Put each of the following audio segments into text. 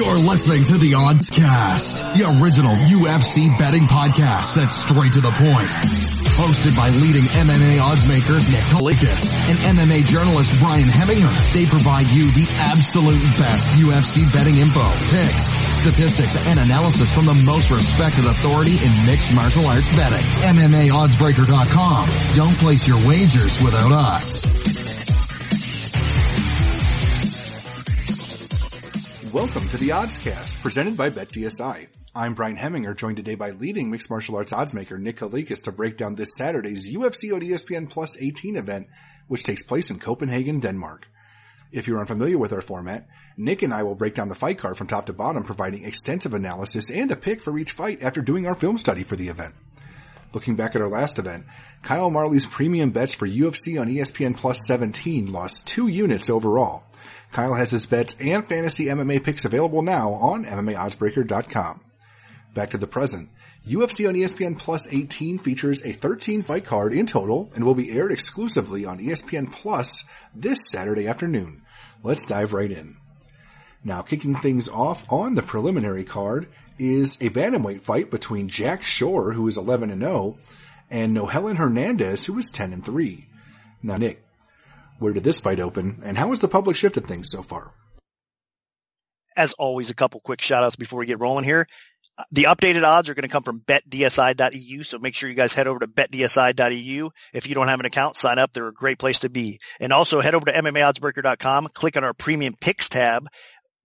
You're listening to the Odds Cast, the original UFC betting podcast that's straight to the point. Hosted by leading MMA oddsmaker Nick Kalikas and MMA journalist Brian Hemminger. They provide you the absolute best UFC betting info, picks, statistics, and analysis from the most respected authority in mixed martial arts betting. MMAoddsbreaker.com. Don't place your wagers without us. Welcome to the Oddscast, presented by BetDSI. I'm Brian Hemminger, joined today by leading mixed martial arts oddsmaker Nick Kalikas to break down this Saturday's UFC on ESPN Plus 18 event, which takes place in Copenhagen, Denmark. If you're unfamiliar with our format, Nick and I will break down the fight card from top to bottom, providing extensive analysis and a pick for each fight after doing our film study for the event. Looking back at our last event, Kyle Marley's premium bets for UFC on ESPN Plus 17 lost two units overall. Kyle has his bets and fantasy MMA picks available now on MMAoddsbreaker.com. Back to the present. UFC on ESPN Plus 18 features a 13 fight card in total and will be aired exclusively on ESPN Plus this Saturday afternoon. Let's dive right in. Now, kicking things off on the preliminary card is a bantamweight fight between Jack Shore, who is 11 and 0, and Nohelin Hernandez, who is 10 and 3. Now, Nick, where did this fight open, and how has the public shifted things so far? As always, a couple quick shout outs before we get rolling here. Uh, the updated odds are going to come from betdsi.eu, so make sure you guys head over to betdsi.eu. If you don't have an account, sign up. They're a great place to be. And also head over to MMAoddsbreaker.com, click on our premium picks tab,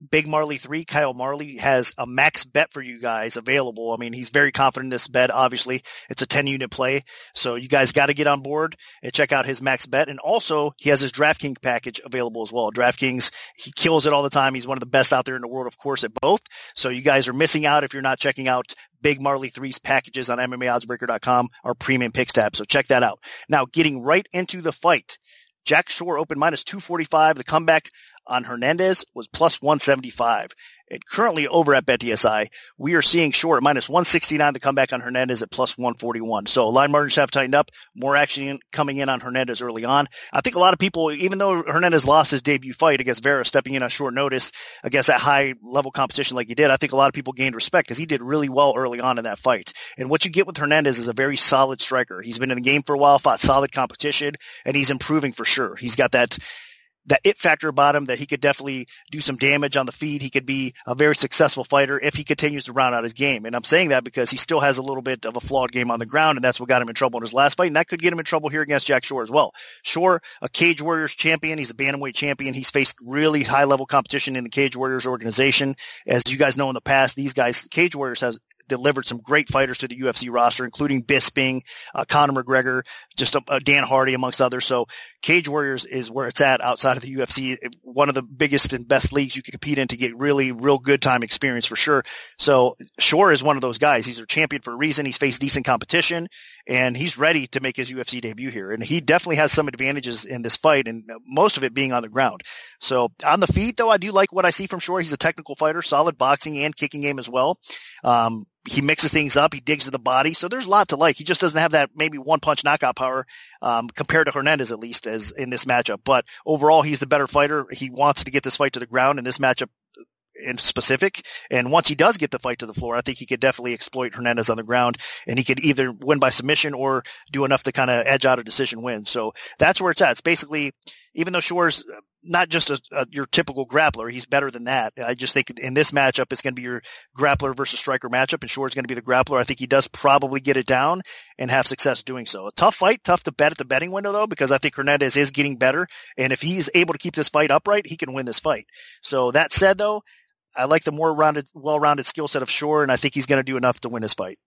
Big Marley 3, Kyle Marley has a max bet for you guys available. I mean, he's very confident in this bet. Obviously, it's a 10 unit play. So you guys got to get on board and check out his max bet. And also he has his DraftKings package available as well. DraftKings, he kills it all the time. He's one of the best out there in the world, of course, at both. So you guys are missing out if you're not checking out Big Marley 3's packages on MMAoddsbreaker.com, our premium picks tab. So check that out. Now getting right into the fight. Jack Shore open minus 245. The comeback on Hernandez was plus 175. And currently over at BetDSI, we are seeing Shore minus 169 to come back on Hernandez at plus 141. So line margins have tightened up. More action coming in on Hernandez early on. I think a lot of people, even though Hernandez lost his debut fight against Vera, stepping in on short notice against that high level competition like he did, I think a lot of people gained respect because he did really well early on in that fight. And what you get with Hernandez is a very solid striker. He's been in the game for a while, fought solid competition, and he's improving for sure. He's got that that it factor about him that he could definitely do some damage on the feed. He could be a very successful fighter if he continues to round out his game. And I'm saying that because he still has a little bit of a flawed game on the ground, and that's what got him in trouble in his last fight. And that could get him in trouble here against Jack Shore as well. Shore, a Cage Warriors champion. He's a bantamweight champion. He's faced really high level competition in the Cage Warriors organization. As you guys know in the past, these guys, Cage Warriors has delivered some great fighters to the UFC roster, including Bisping, uh, Conor McGregor, just uh, Dan Hardy amongst others. So Cage Warriors is where it's at outside of the UFC. One of the biggest and best leagues you can compete in to get really real good time experience for sure. So Shore is one of those guys. He's a champion for a reason. He's faced decent competition and he's ready to make his UFC debut here. And he definitely has some advantages in this fight and most of it being on the ground. So on the feet though, I do like what I see from Shore. He's a technical fighter, solid boxing and kicking game as well. Um, he mixes things up. He digs to the body. So there's a lot to like. He just doesn't have that maybe one punch knockout power, um, compared to Hernandez at least as in this matchup. But overall, he's the better fighter. He wants to get this fight to the ground and this matchup in specific. And once he does get the fight to the floor, I think he could definitely exploit Hernandez on the ground and he could either win by submission or do enough to kind of edge out a decision win. So that's where it's at. It's basically, even though Shore's uh, not just a, a, your typical grappler, he's better than that. I just think in this matchup, it's going to be your grappler versus striker matchup and Shore's going to be the grappler. I think he does probably get it down and have success doing so. A tough fight, tough to bet at the betting window though, because I think Hernandez is getting better. And if he's able to keep this fight upright, he can win this fight. So that said though, I like the more rounded, well-rounded skill set of Shore, and I think he's going to do enough to win this fight.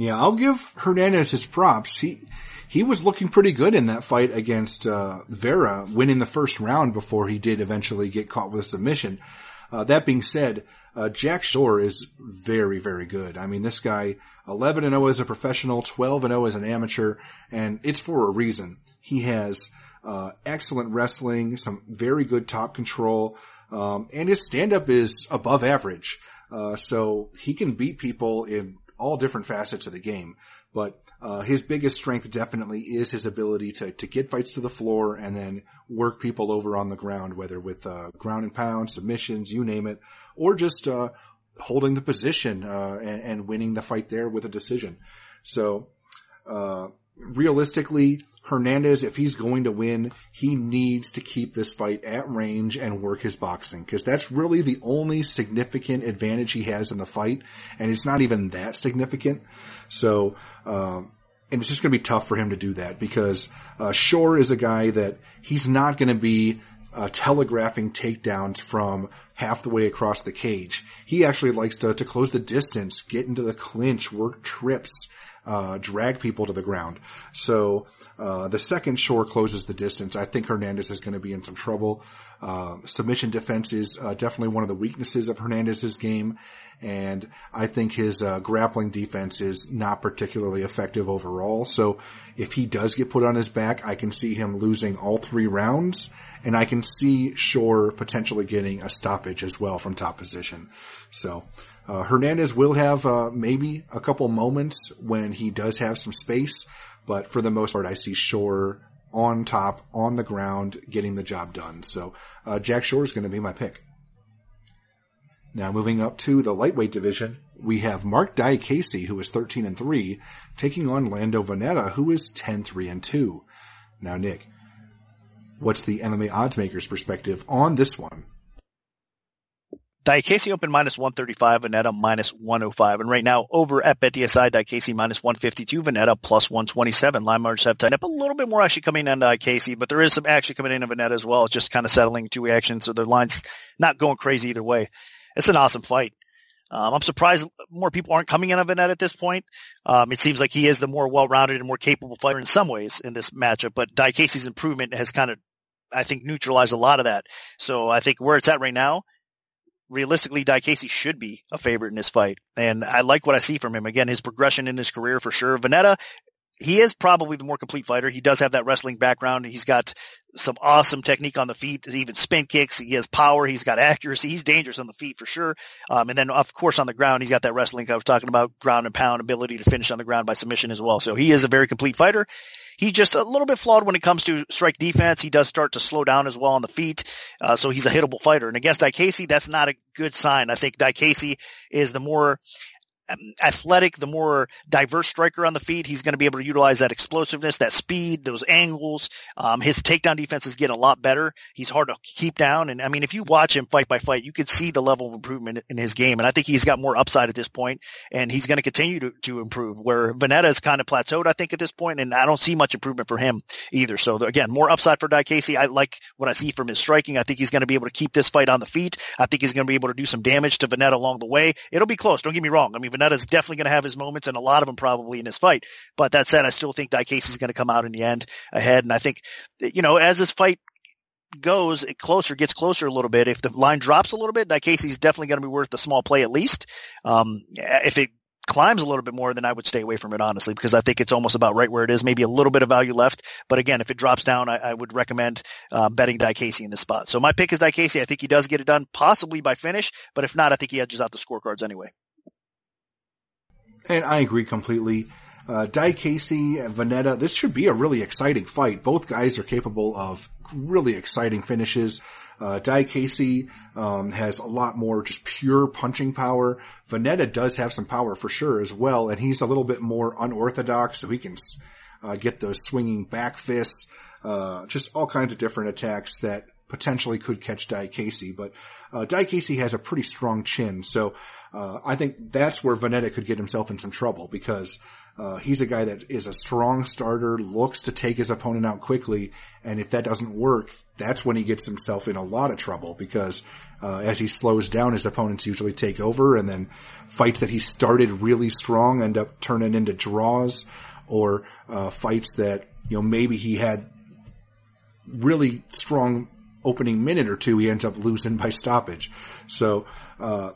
Yeah, I'll give Hernandez his props. He he was looking pretty good in that fight against uh, Vera, winning the first round before he did eventually get caught with a submission. Uh, that being said, uh, Jack Shore is very, very good. I mean, this guy, 11 and 0 as a professional, 12 and 0 as an amateur, and it's for a reason. He has uh, excellent wrestling, some very good top control. Um, and his stand up is above average. Uh, so he can beat people in all different facets of the game. But uh, his biggest strength definitely is his ability to to get fights to the floor and then work people over on the ground, whether with uh, ground and pound submissions, you name it, or just uh, holding the position uh, and, and, winning the fight there with a decision. So uh, realistically, Hernandez, if he's going to win, he needs to keep this fight at range and work his boxing because that's really the only significant advantage he has in the fight, and it's not even that significant. So, um, and it's just going to be tough for him to do that because uh, Shore is a guy that he's not going to be uh, telegraphing takedowns from half the way across the cage. He actually likes to, to close the distance, get into the clinch, work trips, uh, drag people to the ground. So uh, the second Shore closes the distance, I think Hernandez is going to be in some trouble. Uh, submission defense is uh, definitely one of the weaknesses of Hernandez's game, and I think his uh, grappling defense is not particularly effective overall. So if he does get put on his back, I can see him losing all three rounds, and I can see Shore potentially getting a stoppage as well from top position. So uh, Hernandez will have uh, maybe a couple moments when he does have some space, but for the most part, I see Shore on top, on the ground, getting the job done. So uh, Jack Shore is going to be my pick. Now moving up to the lightweight division, we have Marc Diakiese, who is 13 and 3, taking on Lando Vannata, who is 10 3 and 2. Now, Nick, what's the MMA odds makers perspective on this one? Diakiese open minus 135, Vannata minus 105. And right now over at BetDSI, Diakiese minus 152, Vannata plus 127. Line margins have tightened up a little bit more actually coming in on Diakiese, but there is some action coming in on Vannata as well. It's just kind of settling two reactions. So the line's not going crazy either way. It's an awesome fight. Um, I'm surprised more people aren't coming in on Vannata at this point. Um, it seems like he is the more well-rounded and more capable fighter in some ways in this matchup, but Diakiese's improvement has kind of, I think, neutralized a lot of that. So I think where it's at right now, realistically, Diakiese should be a favorite in this fight. And I like what I see from him. Again, his progression in his career for sure. Vannata, he is probably the more complete fighter. He does have that wrestling background. He's got some awesome technique on the feet, even spin kicks. He has power. He's got accuracy. He's dangerous on the feet for sure. Um, and then of course on the ground, he's got that wrestling I was talking about, ground and pound ability to finish on the ground by submission as well. So he is a very complete fighter. He's just a little bit flawed when it comes to strike defense. He does start to slow down as well on the feet. Uh, so he's a hittable fighter. And against Diakiese, that's not a good sign. I think Diakiese is the more athletic, the more diverse striker on the feet. He's going to be able to utilize that explosiveness, that speed, those angles. Um, his takedown defense is getting a lot better. He's hard to keep down. And I mean, if you watch him fight by fight, you can see the level of improvement in his game. And I think he's got more upside at this point and he's going to continue to, to improve where Vannata is kind of plateaued, I think at this point, and I don't see much improvement for him either. So again, more upside for Diakiese. I like what I see from his striking. I think he's going to be able to keep this fight on the feet. I think he's going to be able to do some damage to Vannata along the way. It'll be close. Don't get me wrong. I mean, is definitely going to have his moments and a lot of them probably in this fight. But that said, I still think Diakiese is going to come out in the end ahead. And I think, you know, as this fight goes it closer, gets closer a little bit. If the line drops a little bit, Diakiese is definitely going to be worth a small play at least. Um, if it climbs a little bit more, then I would stay away from it honestly, because I think it's almost about right where it is. Maybe a little bit of value left, but again, if it drops down, I, I would recommend uh, betting Diakiese in this spot. So my pick is Diakiese. I think he does get it done, possibly by finish, but if not, I think he edges out the scorecards anyway. And I agree completely. Uh, Diakiese and Vannata, this should be a really exciting fight. Both guys are capable of really exciting finishes. Uh, Diakiese, um, has a lot more just pure punching power. Vannata does have some power for sure as well, and he's a little bit more unorthodox, so he can, uh, get those swinging back fists, uh, just all kinds of different attacks that potentially could catch Diakiese, but, uh, Diakiese has a pretty strong chin, so, uh, I think that's where Vannata could get himself in some trouble because uh, he's a guy that is a strong starter, looks to take his opponent out quickly, and if that doesn't work, that's when he gets himself in a lot of trouble because uh, as he slows down, his opponents usually take over, and then fights that he started really strong end up turning into draws, or uh, fights that you know maybe he had really strong opening minute or two, he ends up losing by stoppage. So uh,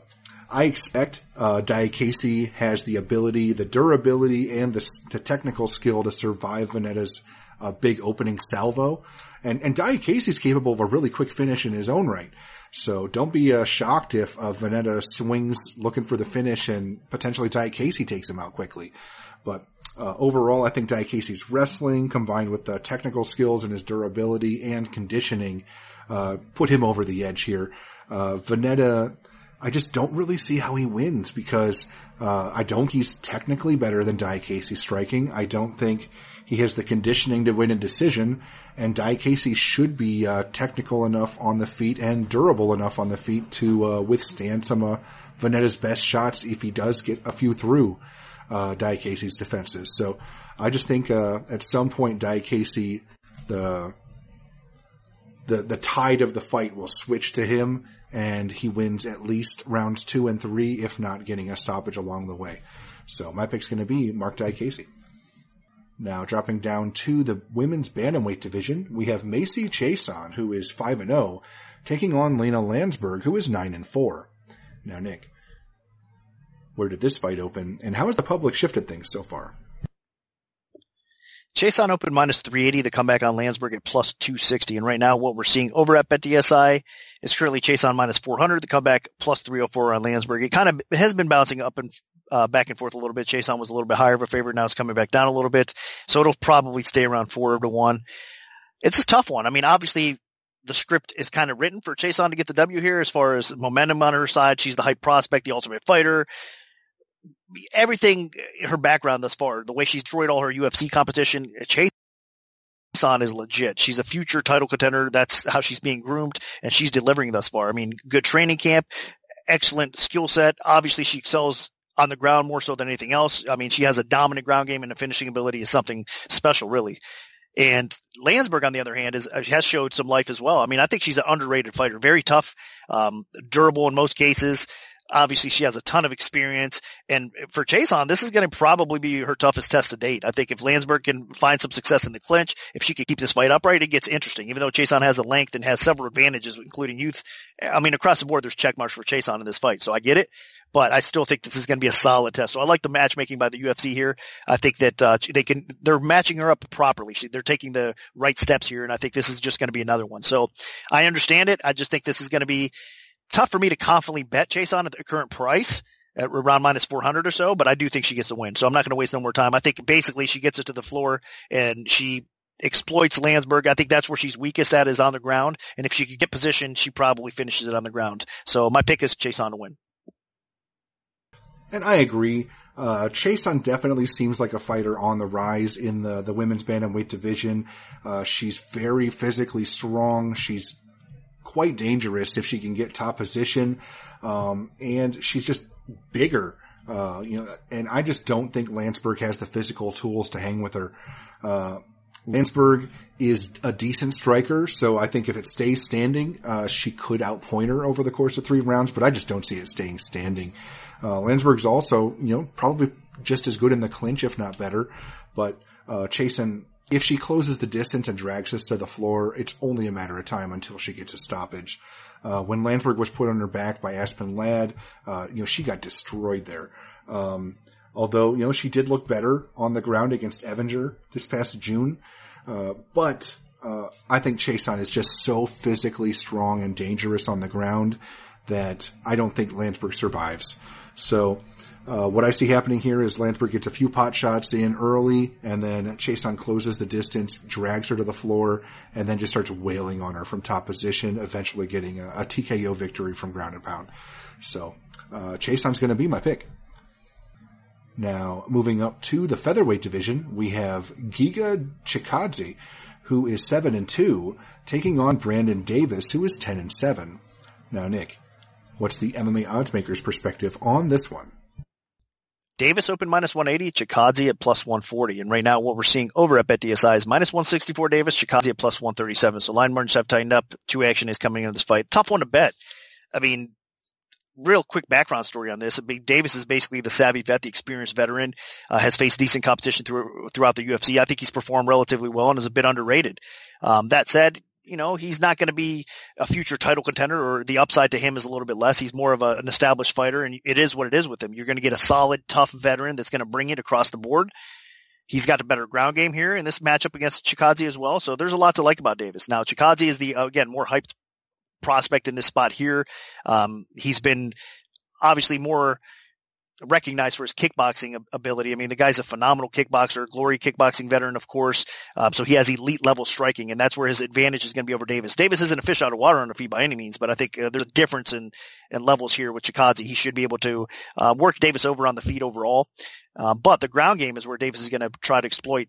I expect uh, has the ability, the durability, and the, the technical skill to survive Vannata's uh, big opening salvo. And, and Diakiese is capable of a really quick finish in his own right. So don't be uh, shocked if uh, Vannata swings looking for the finish and potentially Diakiese takes him out quickly. But Uh, overall, I think Diakiese's wrestling combined with the technical skills and his durability and conditioning, uh, put him over the edge here. Uh, I just don't really see how he wins because, uh, I don't he's technically better than Diakiese striking. I don't think he has the conditioning to win a decision and Diakiese should be, uh, technical enough on the feet and durable enough on the feet to, uh, withstand some, uh, Vannata's best shots if he does get a few through uh, Diakiese's defenses. So I just think uh, at some point Diakiese, the the the tide of the fight will switch to him, and he wins at least rounds two and three, if not getting a stoppage along the way. So my pick's going to be Marc Diakiese. Now dropping down to the women's bantamweight division, we have Macy Chiasson, who is five and zero, oh, taking on Lina Lansberg, who is nine and four. Now, Nick, where did this fight open, and how has the public shifted things so far? Chiasson open minus 380, the comeback on Lansberg at plus 260. And right now what we're seeing over at BetDSI is currently Chiasson minus 400, the comeback plus 304 on Lansberg. It kind of has been bouncing up and uh, back and forth a little bit. Chiasson was a little bit higher of a favorite. Now it's coming back down a little bit. So it'll probably stay around four to one. It's a tough one. I mean, obviously the script is kind of written for Chiasson to get the W here as far as momentum on her side. She's the hype prospect, the ultimate fighter everything, her background thus far, the way she's destroyed all her UFC competition, Chase on is legit. She's a future title contender. That's how she's being groomed and she's delivering thus far. I mean, good training camp, excellent skill set. Obviously she excels on the ground more so than anything else. I mean, she has a dominant ground game and the finishing ability is something special, really. And Lansberg, on the other hand, is has showed some life as well. I mean, I think she's an underrated fighter, very tough, um, durable in most cases. Obviously, she has a ton of experience. And for Chiasson, this is going to probably be her toughest test to date. I think if Lansberg can find some success in the clinch, if she can keep this fight upright, it gets interesting. Even though Chiasson has a length and has several advantages, including youth. I mean, across the board, there's check marks for Chiasson in this fight. So I get it. But I still think this is going to be a solid test. So I like the matchmaking by the UFC here. I think that uh, they can they're matching her up properly. They're taking the right steps here, and I think this is just going to be another one. So I understand it. I just think this is going to be tough for me to confidently bet Chiasson at the current price at around minus 400 or so, but I do think she gets the win. So I'm not going to waste no more time. I think basically she gets it to the floor and she exploits Lansberg. I think that's where she's weakest at is on the ground. And if she could get positioned, she probably finishes it on the ground. So my pick is Chiasson to win. And I agree. Uh, Chiasson definitely seems like a fighter on the rise in the, the women's bantamweight division. Uh, she's very physically strong. She's quite dangerous if she can get top position. Um, and she's just bigger. Uh, you know, and I just don't think Lansberg has the physical tools to hang with her. Uh, Lansberg is a decent striker, so I think if it stays standing, uh, she could outpoint her over the course of three rounds, but I just don't see it staying standing. Uh, Lansberg's also, you know, probably just as good in the clinch, if not better, but, uh, Chiasson if she closes the distance and drags us to the floor, it's only a matter of time until she gets a stoppage. Uh, when Lansberg was put on her back by Aspen Ladd, uh, you know, she got destroyed there. Um, although, you know, she did look better on the ground against Evinger this past June. Uh, but, uh, I think Chiasson is just so physically strong and dangerous on the ground that I don't think Lansberg survives. So, uh, what I see happening here is Lansberg gets a few pot shots in early, and then Chiasson closes the distance, drags her to the floor, and then just starts wailing on her from top position, eventually getting a, a TKO victory from ground and pound. So, uh, Chiasson's going to be my pick. Now, moving up to the featherweight division, we have Giga Chikadze, who is seven and two, taking on Brandon Davis, who is ten and seven. Now, Nick, what's the MMA oddsmaker's perspective on this one? Davis open minus 180, Chikadze at plus 140. And right now what we're seeing over at BetDSI is minus 164 Davis, Chikadze at plus 137. So line margins have tightened up. Two action is coming into this fight. Tough one to bet. I mean, real quick background story on this. I mean, Davis is basically the savvy vet, the experienced veteran, uh, has faced decent competition through, throughout the UFC. I think he's performed relatively well and is a bit underrated. Um, that said, you know, he's not going to be a future title contender or the upside to him is a little bit less. He's more of a, an established fighter and it is what it is with him. You're going to get a solid, tough veteran that's going to bring it across the board. He's got a better ground game here in this matchup against Chikadze as well. So there's a lot to like about Davis. Now, Chikadze is the, again, more hyped prospect in this spot here. Um, he's been obviously more recognized for his kickboxing ability. I mean, the guy's a phenomenal kickboxer, glory kickboxing veteran, of course. Um, so he has elite level striking, and that's where his advantage is going to be over Davis. Davis isn't a fish out of water on the feet by any means, but I think uh, there's a difference in, in levels here with Chikadze. He should be able to uh, work Davis over on the feet overall. Uh, but the ground game is where Davis is going to try to exploit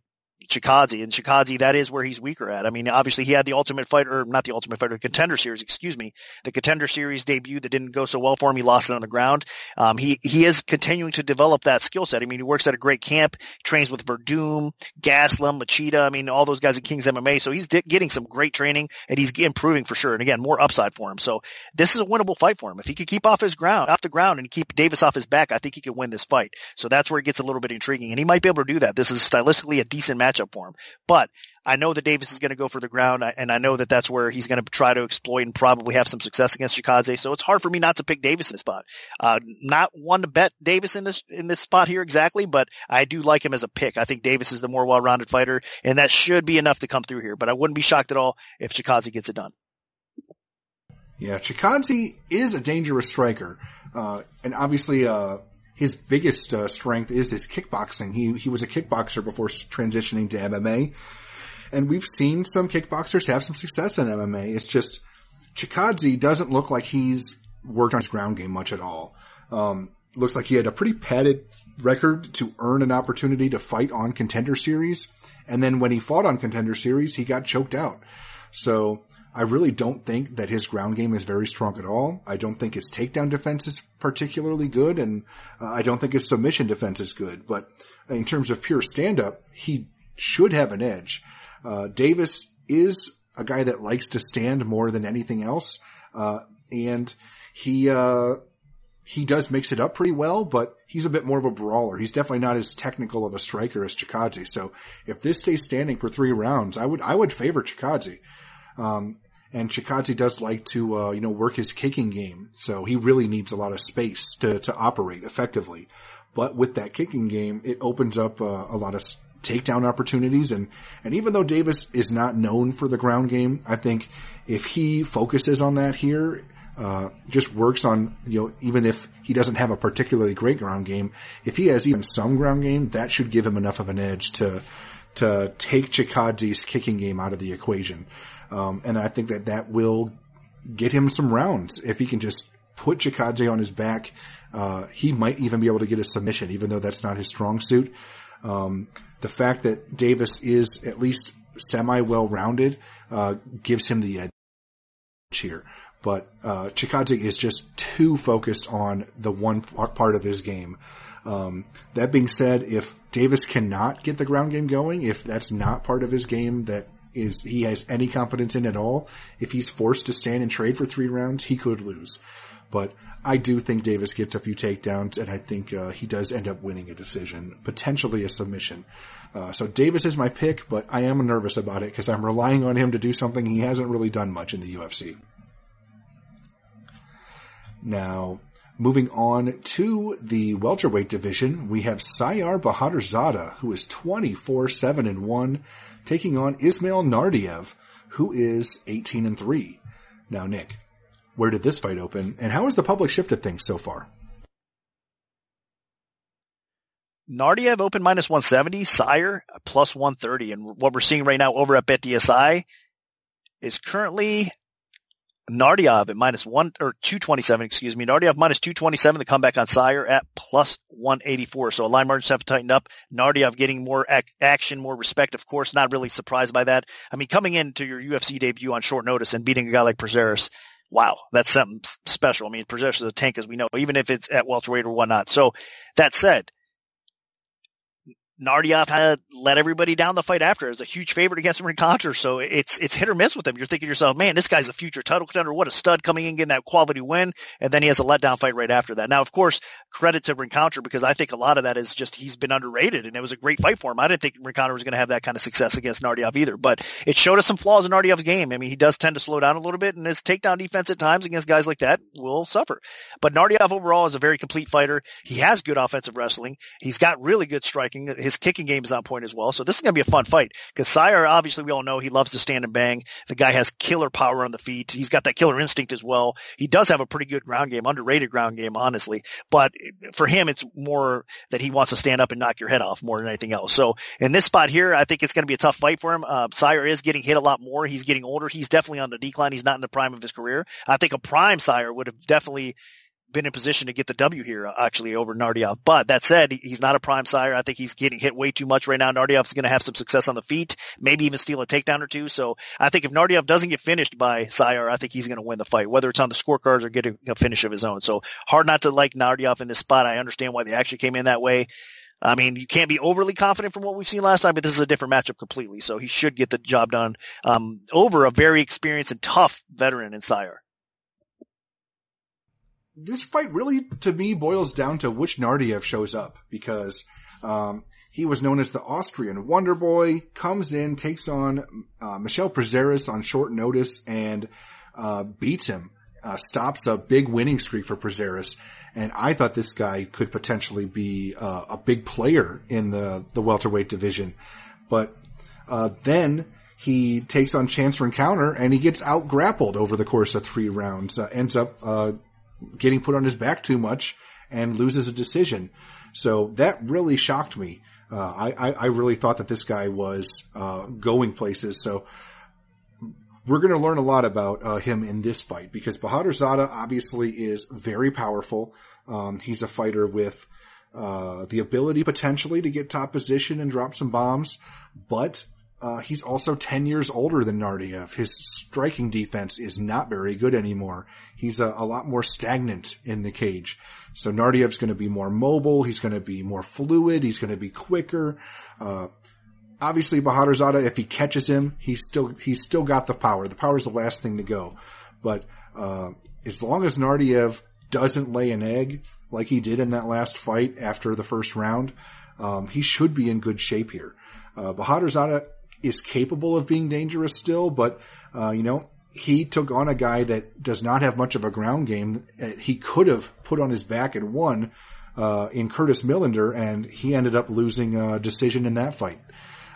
Chikadze. And Chikadze, that is where he's weaker at. I mean, obviously he had the Ultimate Fighter, not the Ultimate Fighter, the Contender Series, excuse me, the Contender Series debut that didn't go so well for him. He lost it on the ground. Um, he, he is continuing to develop that skill set. I mean, he works at a great camp, trains with Werdum, Gastelum, Machida. I mean, all those guys at King's MMA. So he's di- getting some great training and he's improving for sure. And again, more upside for him. So this is a winnable fight for him. If he could keep off his ground, off the ground and keep Davis off his back, I think he could win this fight. So that's where it gets a little bit intriguing and he might be able to do that. This is stylistically a decent matchup for him. But I know that Davis is going to go for the ground, and I know that that's where he's going to try to exploit and probably have some success against Chikadze. So it's hard for me not to pick Davis in this spot. Uh, not one to bet Davis in this in this spot here exactly, but I do like him as a pick. I think Davis is the more well-rounded fighter, and that should be enough to come through here. But I wouldn't be shocked at all if Chikadze gets it done. Yeah, Chikadze is a dangerous striker, uh, and obviously, uh, his biggest uh, strength is his kickboxing. He he was a kickboxer before transitioning to MMA, and we've seen some kickboxers have some success in MMA. It's just Chikadze doesn't look like he's worked on his ground game much at all. Um, looks like he had a pretty padded record to earn an opportunity to fight on Contender Series, and then when he fought on Contender Series, he got choked out. So I really don't think that his ground game is very strong at all. I don't think his takedown defense is particularly good, and uh, I don't think his submission defense is good. But in terms of pure stand up, he should have an edge. Uh, Davis is a guy that likes to stand more than anything else, uh, and he uh, he does mix it up pretty well, but he's a bit more of a brawler. He's definitely not as technical of a striker as Chikadze. So if this stays standing for three rounds, I would I would favor Chikadze. Um, and Chikadze does like to, uh, you know, work his kicking game. So he really needs a lot of space to, to operate effectively. But with that kicking game, it opens up uh, a lot of takedown opportunities. And, and even though Davis is not known for the ground game, I think if he focuses on that here, uh, just works on, you know, even if he doesn't have a particularly great ground game, if he has even some ground game, that should give him enough of an edge to, to take Chikadze's kicking game out of the equation. Um, and I think that that will get him some rounds if he can just put Chikadze on his back. Uh, he might even be able to get a submission, even though that's not his strong suit. Um, the fact that Davis is at least semi well rounded uh, gives him the edge here. But uh, Chikadze is just too focused on the one part of his game. Um, that being said, if Davis cannot get the ground game going, if that's not part of his game that is he has any confidence in at all. If he's forced to stand and trade for three rounds, he could lose. But I do think Davis gets a few takedowns, and I think uh, he does end up winning a decision, potentially a submission. Uh, so Davis is my pick, but I am nervous about it because I'm relying on him to do something he hasn't really done much in the UFC. Now, moving on to the welterweight division, we have Siyar Bahadurzada, who is 24-7 and 1 taking on Ismail Naurdiev, who is 18 and 3. Now, Nick, where did this fight open, and how has the public shifted things so far? Naurdiev open minus 170, Sire plus 130. And what we're seeing right now over at BetDSI is currently Naurdiev at minus one or 227, excuse me. Naurdiev minus 227, the comeback on Sire at plus 184. So a line margins have tightened up. Naurdiev getting more ac- action, more respect. Of course, not really surprised by that. I mean, coming into your UFC debut on short notice and beating a guy like Prazeres, wow, that's something special. I mean, Prazeres is a tank as we know, even if it's at welterweight or whatnot. So that said, Naurdiev had let everybody down the fight after. Was a huge favorite against Rencountre, so it's it's hit or miss with him. You're thinking to yourself, man, this guy's a future title contender. What a stud coming in, getting that quality win, and then he has a letdown fight right after that. Now, of course, credit to Rencountre because I think a lot of that is just he's been underrated, and it was a great fight for him. I didn't think Rencountre was going to have that kind of success against Naurdiev either, but it showed us some flaws in Naurdiev's game. I mean, he does tend to slow down a little bit, and his takedown defense at times against guys like that will suffer. But Naurdiev overall is a very complete fighter. He has good offensive wrestling. He's got really good striking his kicking game is on point as well. So this is going to be a fun fight because Sire, obviously we all know he loves to stand and bang. The guy has killer power on the feet. He's got that killer instinct as well. He does have a pretty good ground game, underrated ground game, honestly. But for him, it's more that he wants to stand up and knock your head off more than anything else. So in this spot here, I think it's going to be a tough fight for him. Uh, Sire is getting hit a lot more. He's getting older. He's definitely on the decline. He's not in the prime of his career. I think a prime Sire would have definitely been in position to get the W here actually over Naurdiev. But that said, he's not a prime sire. I think he's getting hit way too much right now. Naurdiev's going to have some success on the feet, maybe even steal a takedown or two. So I think if Naurdiev doesn't get finished by Sire, I think he's going to win the fight, whether it's on the scorecards or getting a finish of his own. So hard not to like Naurdiev in this spot. I understand why they actually came in that way. I mean, you can't be overly confident from what we've seen last time, but this is a different matchup completely. So he should get the job done um, over a very experienced and tough veteran in Sire this fight really, to me, boils down to which Naurdiev shows up because, um, he was known as the Austrian Wonder Boy, comes in, takes on, uh, Michel Prazeres on short notice and, uh, beats him, uh, stops a big winning streak for Prazeres. And I thought this guy could potentially be, uh, a big player in the, the welterweight division. But, uh, then, he takes on Chance Rencountre and he gets out grappled over the course of three rounds. Uh, ends up uh, getting put on his back too much and loses a decision. So that really shocked me. Uh, I, I, really thought that this guy was uh, going places. So we're going to learn a lot about uh, him in this fight because Bahadurzada obviously is very powerful. Um, he's a fighter with uh, the ability potentially to get top position and drop some bombs, but uh, he's also 10 years older than Naurdiev. His striking defense is not very good anymore. He's a, a lot more stagnant in the cage. So Naurdiev's going to be more mobile. He's going to be more fluid. He's going to be quicker. Uh, obviously Bahadurzada, if he catches him, he's still, he's still got the power. The power is the last thing to go. But, uh, as long as Naurdiev doesn't lay an egg like he did in that last fight after the first round, um, he should be in good shape here. Uh, Bahadurzada is capable of being dangerous still, but, uh, you know, he took on a guy that does not have much of a ground game. Uh, he could have put on his back and won, uh, in Curtis Millender, and he ended up losing a decision in that fight,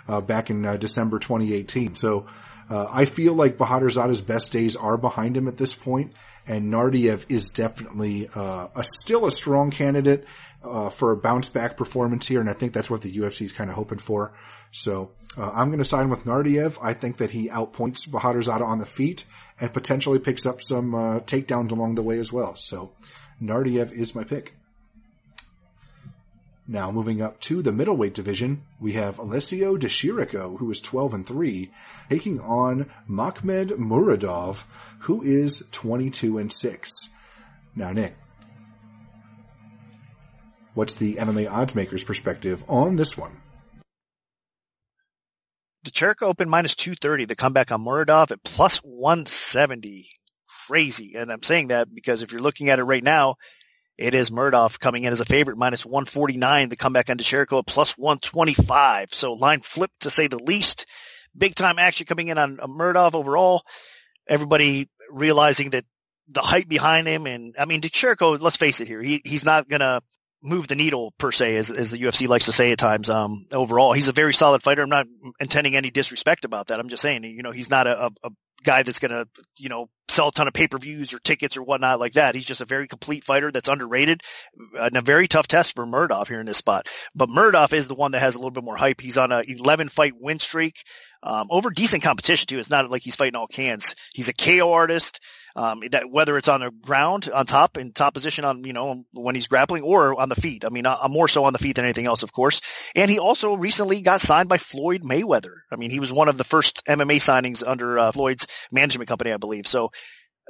uh, back in uh, December 2018. So, uh, I feel like Bahadurzada's best days are behind him at this point, and Naurdiev is definitely uh, a still a strong candidate uh, for a bounce back performance here, and I think that's what the UFC is kind of hoping for. So uh, I'm going to sign with Naurdiev. I think that he outpoints Bahadurzada on the feet and potentially picks up some uh, takedowns along the way as well. So Naurdiev is my pick. Now moving up to the middleweight division, we have Alessio Di Chirico, who is 12 and 3, taking on Makhmud Muradov, who is 22 and 6. Now Nick, what's the MMA odds makers perspective on this one? Di Chirico open minus 230. The comeback on Muradov at plus 170. Crazy. And I'm saying that because if you're looking at it right now, it is Muradov coming in as a favorite minus 149. The comeback on Chirico at plus 125. So line flipped to say the least. Big time action coming in on Muradov overall. Everybody realizing that the hype behind him and I mean, Chirico, let's face it here, he, he's not gonna move the needle per se, as, as the UFC likes to say at times. Um, overall, he's a very solid fighter. I'm not intending any disrespect about that. I'm just saying, you know, he's not a, a, a guy that's going to, you know, sell a ton of pay-per-views or tickets or whatnot like that. He's just a very complete fighter that's underrated and a very tough test for Muradov here in this spot. But Muradov is the one that has a little bit more hype. He's on a 11 fight win streak, um, over decent competition too. It's not like he's fighting all cans. He's a KO artist. Um, that whether it's on the ground, on top, in top position on, you know, when he's grappling or on the feet. I mean, uh, more so on the feet than anything else, of course. And he also recently got signed by Floyd Mayweather. I mean, he was one of the first MMA signings under uh, Floyd's management company, I believe. So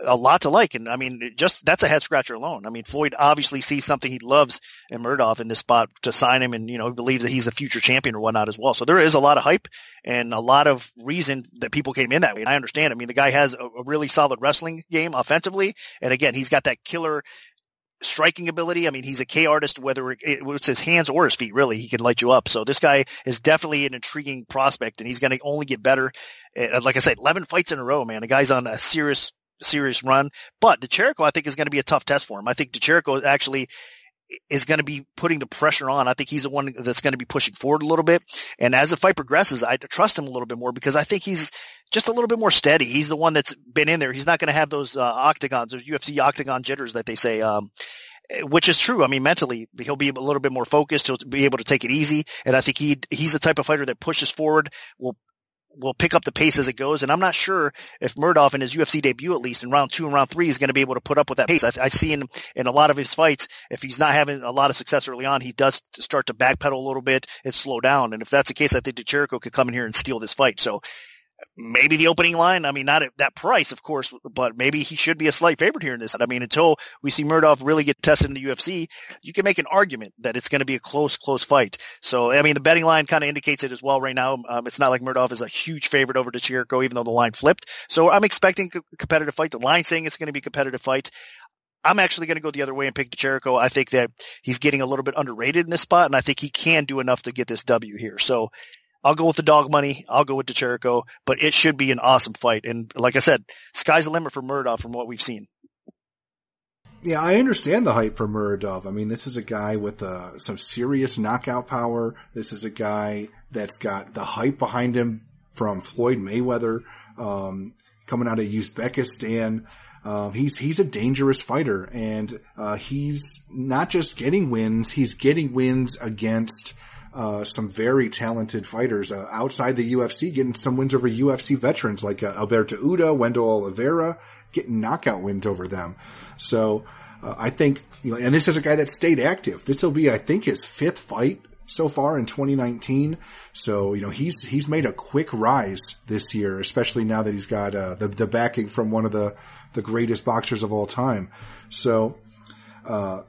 a lot to like. And I mean, just that's a head scratcher alone. I mean, Floyd obviously sees something he loves in Muradov in this spot to sign him and, you know, he believes that he's a future champion or whatnot as well. So there is a lot of hype and a lot of reason that people came in that way. And I understand. I mean, the guy has a, a really solid wrestling game offensively. And again, he's got that killer striking ability. I mean, he's a K artist, whether it's his hands or his feet, really, he can light you up. So this guy is definitely an intriguing prospect and he's going to only get better. Eh, like I said, 11 fights in a row, man. The guy's on a serious serious run. But Chirico, I think, is going to be a tough test for him. I think Chirico actually is going to be putting the pressure on. I think he's the one that's going to be pushing forward a little bit. And as the fight progresses, I trust him a little bit more because I think he's just a little bit more steady. He's the one that's been in there. He's not going to have those uh, octagons, those UFC octagon jitters that they say. Um, which is true. I mean, mentally, he'll be a little bit more focused. He'll be able to take it easy. And I think he, he's the type of fighter that pushes forward, will will pick up the pace as it goes. And I'm not sure if Muradov in his UFC debut, at least in round two and round three, is going to be able to put up with that pace. I, I see in, in a lot of his fights, if he's not having a lot of success early on, he does start to backpedal a little bit and slow down. And if that's the case, I think Chirico could come in here and steal this fight. So maybe the opening line. I mean, not at that price, of course, but maybe he should be a slight favorite here in this. I mean, until we see Muradov really get tested in the UFC, you can make an argument that it's going to be a close, close fight. So, I mean, the betting line kind of indicates it as well right now. Um, it's not like Muradov is a huge favorite over Chirico, even though the line flipped. So I'm expecting a competitive fight. The line saying it's going to be a competitive fight. I'm actually going to go the other way and pick Chirico. I think that he's getting a little bit underrated in this spot, and I think he can do enough to get this W here. So I'll go with the dog money. I'll go with the Chirico, but it should be an awesome fight. And like I said, sky's the limit for Muradov from what we've seen. Yeah, I understand the hype for Muradov. I mean, this is a guy with uh, some serious knockout power. This is a guy that's got the hype behind him from Floyd Mayweather, um, coming out of Uzbekistan. Uh, he's he's a dangerous fighter, and uh, he's not just getting wins; he's getting wins against uh, some very talented fighters uh, outside the UFC, getting some wins over UFC veterans like uh, Alberto Uda, Wendell Oliveira, getting knockout wins over them. So uh, I think, you know, and this is a guy that stayed active. This will be, I think, his fifth fight so far in 2019. So, you know, he's, he's made a quick rise this year, especially now that he's got, uh, the, the backing from one of the, the greatest boxers of all time. So, uh,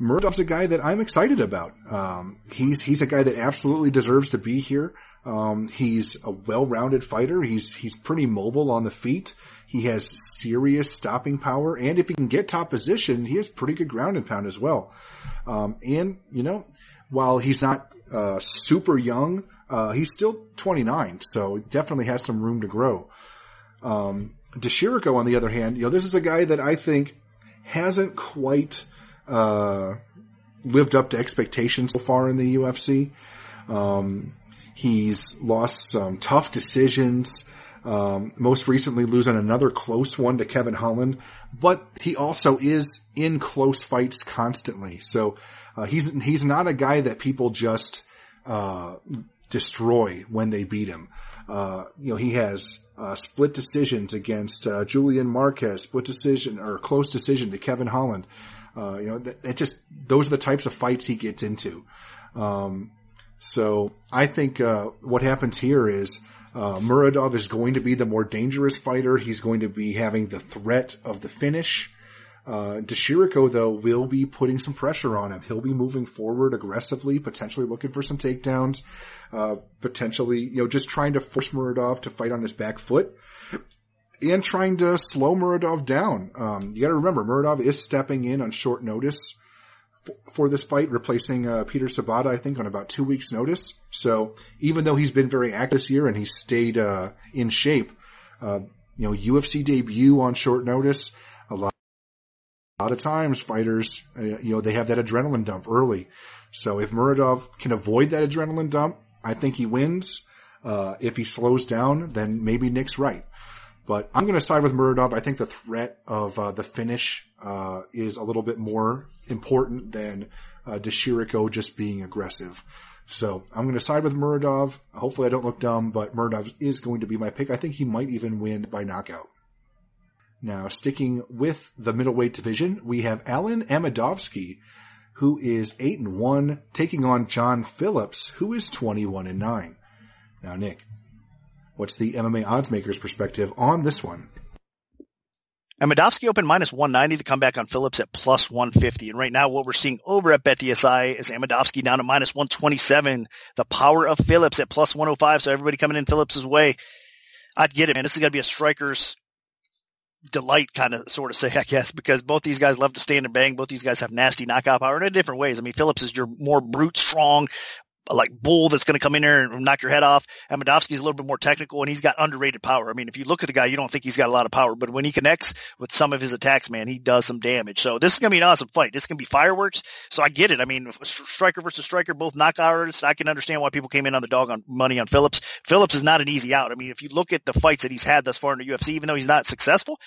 Muradov's a guy that I'm excited about. Um, he's he's a guy that absolutely deserves to be here. Um, he's a well-rounded fighter. He's he's pretty mobile on the feet. He has serious stopping power, and if he can get top position, he has pretty good ground and pound as well. Um, and you know, while he's not uh, super young, uh, he's still 29, so definitely has some room to grow. Um, on the other hand, you know, this is a guy that I think hasn't quite uh, lived up to expectations so far in the UFC. Um, he's lost some tough decisions. Um, most recently losing another close one to Kevin Holland, but he also is in close fights constantly. So, uh, he's, he's not a guy that people just, uh, destroy when they beat him. Uh, you know, he has, uh, split decisions against, uh, Julian Marquez, split decision or close decision to Kevin Holland. Uh, you know, that, just those are the types of fights he gets into. Um, so I think uh, what happens here is uh, Muradov is going to be the more dangerous fighter. He's going to be having the threat of the finish. Uh, Di Chirico, though, will be putting some pressure on him. He'll be moving forward aggressively, potentially looking for some takedowns, uh, potentially, you know, just trying to force Muradov to fight on his back foot and trying to slow Muradov down. Um, you got to remember, Muradov is stepping in on short notice for, this fight, replacing uh, Peter Sobotta, I think, on about two weeks' notice. So even though he's been very active this year and he's stayed uh, in shape, uh, you know, UFC debut on short notice, a lot, a lot of times fighters, uh, you know, they have that adrenaline dump early. So if Muradov can avoid that adrenaline dump, I think he wins. Uh, if he slows down, then maybe Nick's right. But I'm going to side with Muradov. I think the threat of uh, the finish uh, is a little bit more important than uh, Di Chirico just being aggressive. So I'm going to side with Muradov. Hopefully I don't look dumb, but Muradov is going to be my pick. I think he might even win by knockout. Now, sticking with the middleweight division, we have Alen Amedovski, who is 8 and 1, taking on John Phillips, who is 21 and 9. Now, Nick, What's the MMA odds makers perspective on this one? Amedovski opened minus 190 to come back on Phillips at plus 150. And right now what we're seeing over at BetDSI is Amedovski down to minus 127. The power of Phillips at plus 105. So everybody coming in Phillips's way. I'd get it, man. This is going to be a striker's delight kind of sort of say, I guess, because both these guys love to stand and bang. Both these guys have nasty knockout power in different ways. I mean, Phillips is your more brute, strong, like bull that's going to come in there and knock your head off. Amedovski's a little bit more technical and he's got underrated power. I mean, if you look at the guy, you don't think he's got a lot of power, but when he connects with some of his attacks, man, he does some damage. So this is going to be an awesome fight. This is going to be fireworks. So I get it. I mean, striker versus striker, both knockout artists. I can understand why people came in on the dog on money on Phillips. Phillips is not an easy out. I mean, if you look at the fights that he's had thus far in the UFC, even though he's not successful,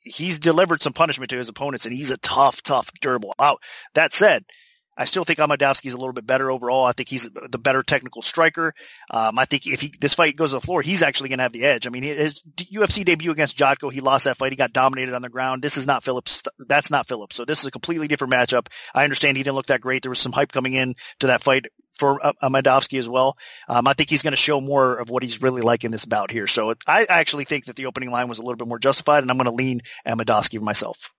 he's delivered some punishment to his opponents and he's a tough, tough, durable out. That said, I still think Amedovski's a little bit better overall. I think he's the better technical striker. Um, I think if he, this fight goes to the floor, he's actually going to have the edge. I mean, his UFC debut against Jotko, he lost that fight. He got dominated on the ground. This is not Phillips. That's not Phillips. So this is a completely different matchup. I understand he didn't look that great. There was some hype coming in to that fight for Amedovski as well. Um, I think he's going to show more of what he's really like in this bout here. So I actually think that the opening line was a little bit more justified and I'm going to lean Amedovski myself.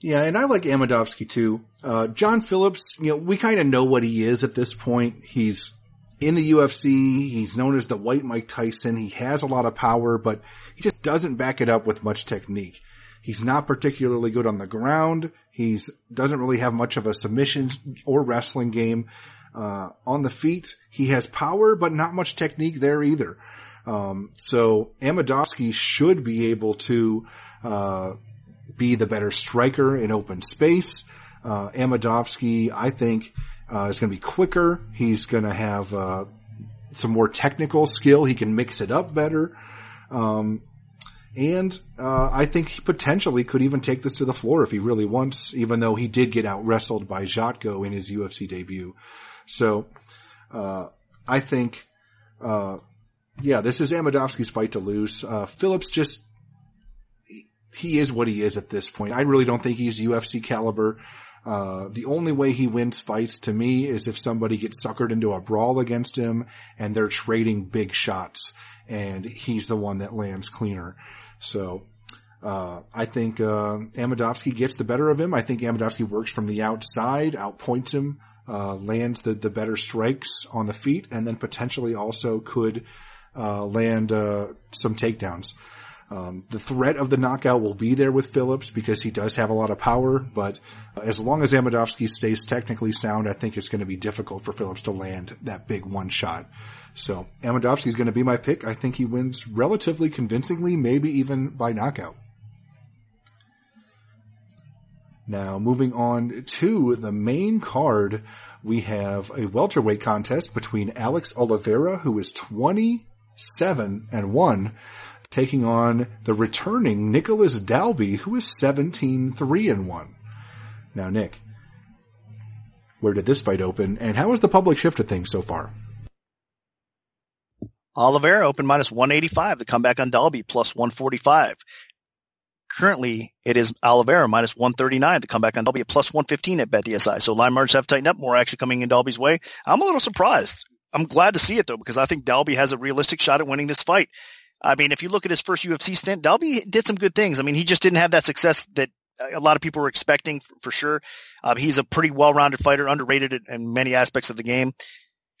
Yeah, and I like Amedovski too. Uh, John Phillips, you know, we kind of know what he is at this point. He's in the UFC. He's known as the White Mike Tyson. He has a lot of power, but he just doesn't back it up with much technique. He's not particularly good on the ground. He's doesn't really have much of a submission or wrestling game. Uh, on the feet, he has power, but not much technique there either. Um, so Amedovski should be able to, uh, be the better striker in open space. Uh, Amedovski, I think, uh, is going to be quicker. He's going to have, uh, some more technical skill. He can mix it up better. Um, and, uh, I think he potentially could even take this to the floor if he really wants, even though he did get out wrestled by Jotko in his UFC debut. So, uh, I think, uh, yeah, this is Amedovski's fight to lose. Uh, Phillips just he is what he is at this point. I really don't think he's UFC caliber. Uh, the only way he wins fights to me is if somebody gets suckered into a brawl against him and they're trading big shots and he's the one that lands cleaner. So, uh, I think, uh, Amedovski gets the better of him. I think Amedovski works from the outside, outpoints him, uh, lands the, the better strikes on the feet and then potentially also could, uh, land, uh, some takedowns. Um, the threat of the knockout will be there with Phillips because he does have a lot of power, but as long as Amedovski stays technically sound, I think it's going to be difficult for Phillips to land that big one shot. So Amedovski is going to be my pick. I think he wins relatively convincingly, maybe even by knockout. Now moving on to the main card, we have a welterweight contest between Alex Oliveira, who is 27 and 1, taking on the returning Nicolas Dalby, who is 17-3 and 1. Now, Nick, where did this fight open, and how has the public shifted things so far? Oliveira open minus 185. The comeback on Dalby plus 145. Currently, it is Oliveira minus 139. The comeback on Dalby plus 115 at BetDSI. So line margins have tightened up. More action coming in Dalby's way. I'm a little surprised. I'm glad to see it though, because I think Dalby has a realistic shot at winning this fight. I mean, if you look at his first UFC stint, Dalby did some good things. I mean, he just didn't have that success that a lot of people were expecting for, for sure. Um, he's a pretty well-rounded fighter, underrated in, in, many aspects of the game.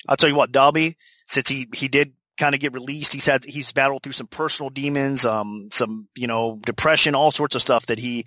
I'll tell you what, Dalby, since he, he did kind of get released, he's had, he's battled through some personal demons, um, some, you know, depression, all sorts of stuff that he,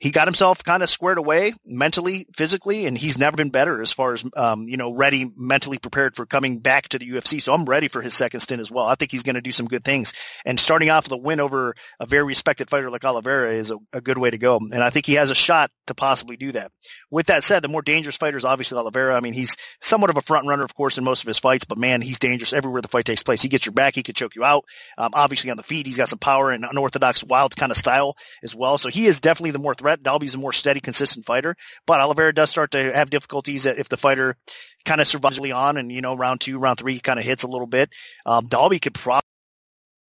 he got himself kind of squared away mentally, physically, and he's never been better as far as, um, you know, ready, mentally prepared for coming back to the UFC. So I'm ready for his second stint as well. I think he's going to do some good things. And starting off with a win over a very respected fighter like Oliveira is a, a, good way to go. And I think he has a shot to possibly do that. With that said, the more dangerous fighter is obviously Oliveira. I mean, he's somewhat of a front runner, of course, in most of his fights, but man, he's dangerous everywhere the fight takes place. He gets your back. He could choke you out. Um, obviously on the feet, he's got some power and unorthodox, wild kind of style as well. So he is definitely the more threat. Dalby's a more steady, consistent fighter, but Oliveira does start to have difficulties if the fighter kind of survives early on and, you know, round two, round three kind of hits a little bit. Um, Dalby could pro-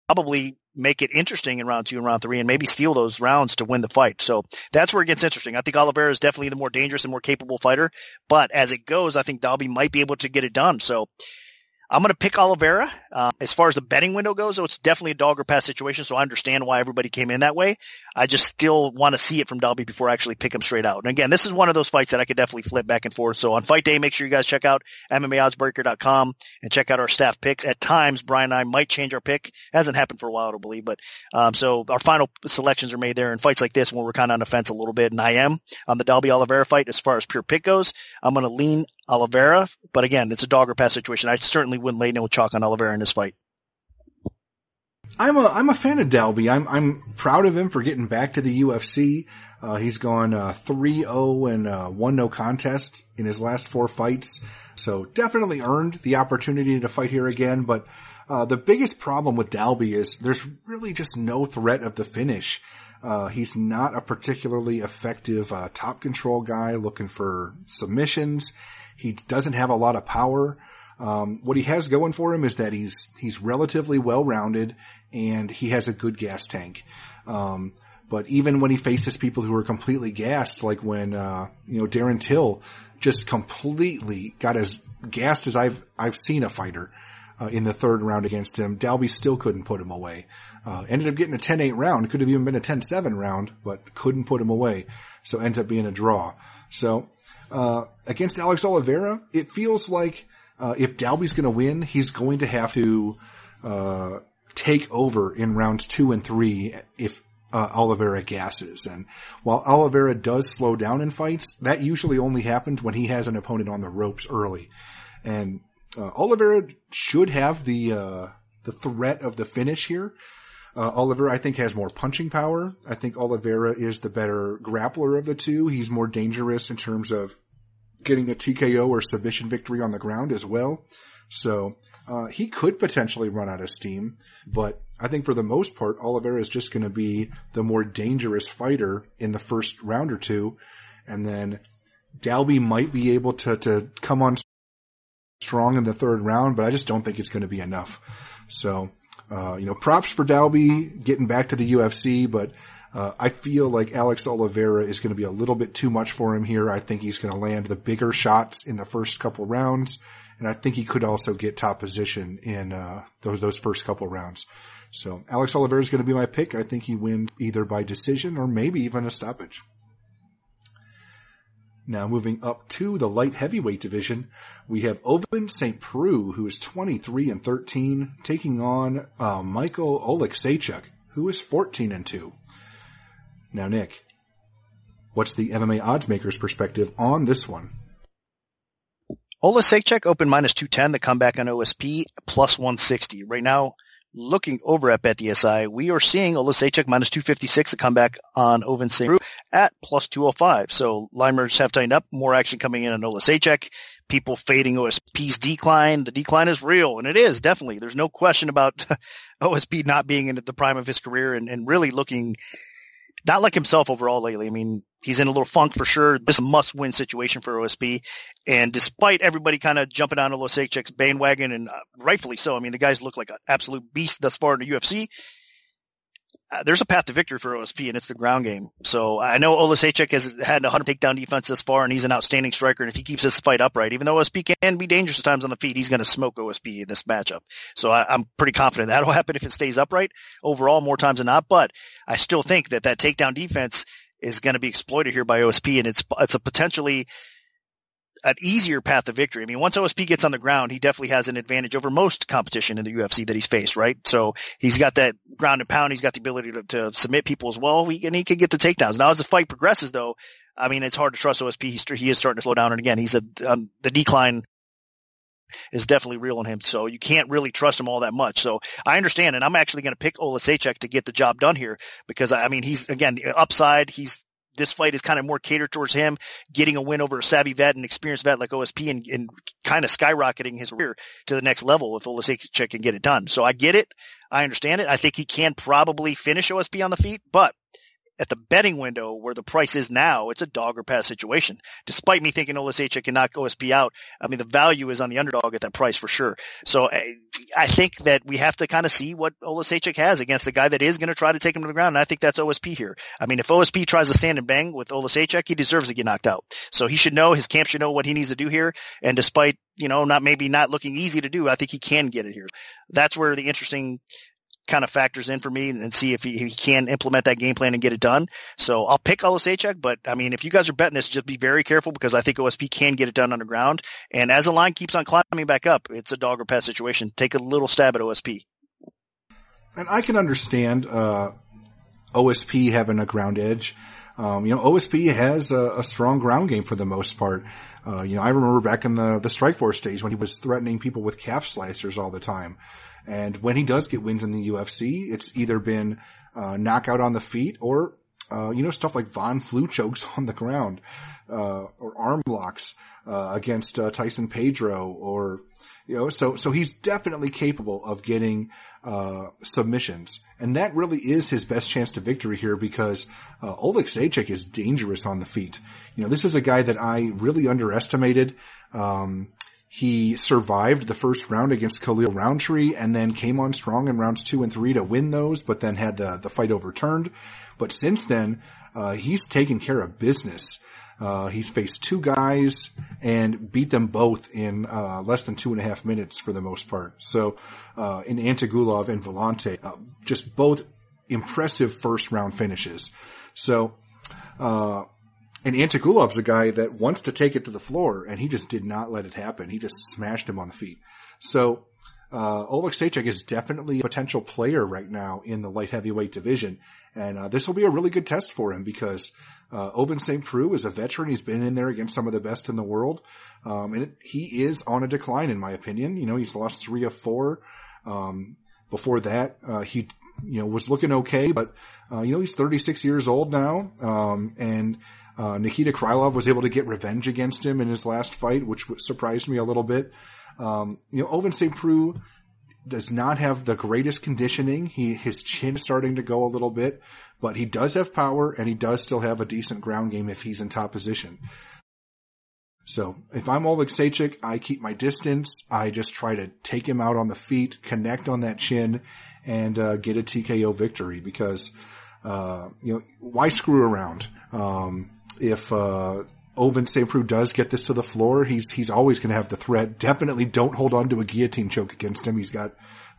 probably make it interesting in round two and round three and maybe steal those rounds to win the fight. So that's where it gets interesting. I think Oliveira is definitely the more dangerous and more capable fighter, but as it goes, I think Dalby might be able to get it done. So I'm going to pick Oliveira. Uh, as far as the betting window goes, though, it's definitely a dog or pass situation, so I understand why everybody came in that way. I just still want to see it from Dalby before I actually pick him straight out. And again, this is one of those fights that I could definitely flip back and forth. So on fight day, make sure you guys check out MMAoddsbreaker.com and check out our staff picks. At times, Brian and I might change our pick. Hasn't happened for a while, I don't believe, but um, so our final selections are made there in fights like this when we're kind of on the fence a little bit. And I am on the Dalby Oliveira fight as far as pure pick goes. I'm going to lean Oliveira, but again, it's a dog or pass situation. I certainly wouldn't lay no chalk on Oliveira in this fight. I'm a I'm a fan of Dalby. I'm I'm proud of him for getting back to the UFC. Uh, he's gone uh, 3-0 and uh, one no contest in his last four fights, so definitely earned the opportunity to fight here again. But uh, the biggest problem with Dalby is there's really just no threat of the finish. Uh, he's not a particularly effective uh, top control guy looking for submissions. He doesn't have a lot of power. Um, what he has going for him is that he's he's relatively well rounded and he has a good gas tank. Um, but even when he faces people who are completely gassed, like when uh, you know Darren Till just completely got as gassed as I've I've seen a fighter uh, in the third round against him, Dalby still couldn't put him away. Uh, ended up getting a 10-8 round. Could have even been a 10-7 round, but couldn't put him away. So ends up being a draw. So uh, against Alex Oliveira, it feels like uh, if Dalby's going to win, he's going to have to uh, take over in rounds two and three if uh, Oliveira gasses. And while Oliveira does slow down in fights, that usually only happens when he has an opponent on the ropes early. And uh, Oliveira should have the uh, the threat of the finish here. Uh, I think, has more punching power. I think Oliveira is the better grappler of the two. He's more dangerous in terms of getting a TKO or submission victory on the ground as well. So uh, he could potentially run out of steam, but I think for the most part, Oliveira is just going to be the more dangerous fighter in the first round or two, and then Dalby might be able to to come on strong in the third round, but I just don't think it's going to be enough. So, uh, you know, props for Dalby getting back to the UFC, but uh, I feel like Alex Oliveira is going to be a little bit too much for him here. I think he's going to land the bigger shots in the first couple rounds, and I think he could also get top position in uh, those those first couple rounds. So Alex Oliveira is going to be my pick. I think he wins either by decision or maybe even a stoppage. Now moving up to the light heavyweight division, we have Ovince St. Preux, who is 23 and 13, taking on uh, Michael Oleksiejczuk, who is 14 and 2. Now, Nick, what's the MMA odds makers perspective on this one? Oleksiejczuk open minus 210, the comeback on OSP plus 160. Right now, looking over at BetDSI, we are seeing Oleksiejczuk minus 256, the comeback on Ovince St. At plus 205. So limers have tightened up, more action coming in on Oleksiejczuk. People fading OSP's decline. The decline is real, and it is definitely. There's no question about OSP not being in the prime of his career and, and really looking not like himself overall lately. I mean, he's in a little funk for sure. This is a must win situation for OSP. And despite everybody kind of jumping on Oleksiejczuk's bandwagon and uh, rightfully so, I mean, the guys look like an absolute beast thus far in the UFC. Uh, there's a path to victory for OSP and it's the ground game. So I know Oleksiejczuk has had a 100 takedown defense this far and he's an outstanding striker. And if he keeps this fight upright, even though OSP can be dangerous at times on the feet, he's going to smoke OSP in this matchup. So I, am pretty confident that'll happen if it stays upright overall more times than not. But I still think that that takedown defense is going to be exploited here by OSP and it's, it's a potentially an easier path to victory. I mean, once OSP gets on the ground, he definitely has an advantage over most competition in the UFC that he's faced, right? So he's got that ground and pound. He's got the ability to, to submit people as well. He, and he can get the takedowns. Now, as the fight progresses, though, I mean, it's hard to trust OSP. He's, he is starting to slow down. And again, he's a, um, the decline is definitely real in him. So you can't really trust him all that much. So I understand. And I'm actually going to pick Oleksiejczuk to get the job done here because I mean, he's again, the upside. He's this fight is kind of more catered towards him getting a win over a savvy vet and experienced vet like OSP and, and kind of skyrocketing his career to the next level if Oleksiejczuk can get it done. So I get it. I understand it. I think he can probably finish OSP on the feet, but at the betting window where the price is now, it's a dog or pass situation. Despite me thinking Oleksiejczuk can knock OSP out, I mean, the value is on the underdog at that price for sure. So I, I think that we have to kind of see what Oleksiejczuk has against a guy that is going to try to take him to the ground. And I think that's OSP here. I mean, if OSP tries to stand and bang with Oleksiejczuk, he deserves to get knocked out. So he should know, his camp should know what he needs to do here. And despite, you know, not maybe not looking easy to do, I think he can get it here. That's where the interesting kind of factors in for me and see if he, he, can implement that game plan and get it done. So I'll pick Oleksiejczuk, but I mean, if you guys are betting this, just be very careful because I think OSP can get it done underground. And as the line keeps on climbing back up, it's a dog or pass situation. Take a little stab at OSP. And I can understand, uh, OSP having a ground edge. Um, you know, OSP has a, a, strong ground game for the most part. Uh, you know, I remember back in the, the Strikeforce days when he was threatening people with calf slicers all the time. And when he does get wins in the UFC, it's either been, uh, knockout on the feet or, uh, you know, stuff like Von Flue chokes on the ground, uh, or arm locks, uh, against, uh, Tyson Pedro or, you know, so, so he's definitely capable of getting, uh, submissions. And that really is his best chance to victory here because, uh, Oleksiejczuk is dangerous on the feet. You know, this is a guy that I really underestimated. Um, he survived the first round against Khalil Rountree and then came on strong in rounds two and three to win those, but then had the, the fight overturned. But since then, uh, he's taken care of business. Uh, he's faced two guys and beat them both in uh, less than two and a half minutes for the most part. So, uh, in Antigulov and Villante, uh, just both impressive first round finishes. So, uh, and Antigulov's a guy that wants to take it to the floor, and he just did not let it happen. He just smashed him on the feet. So, uh, Oleksiejczuk is definitely a potential player right now in the light heavyweight division. And, uh, this will be a really good test for him because, uh, Ovince St. Preux is a veteran. He's been in there against some of the best in the world. Um, and it, he is on a decline in my opinion. You know, he's lost three of four. Um, before that, uh, he, you know, was looking okay, but, uh, you know, he's 36 years old now. Um, and, uh, Nikita Krylov was able to get revenge against him in his last fight, which surprised me a little bit. Um, you know, Ovince St. Preux does not have the greatest conditioning. He, his chin is starting to go a little bit, but he does have power and he does still have a decent ground game if he's in top position. So if I'm Oleksiejczuk, I keep my distance. I just try to take him out on the feet, connect on that chin, and uh, get a TKO victory because, uh, you know, why screw around? Um, if, uh, Ovince St. Preux does get this to the floor, he's, he's always going to have the threat. Definitely don't hold on to a guillotine choke against him. He's got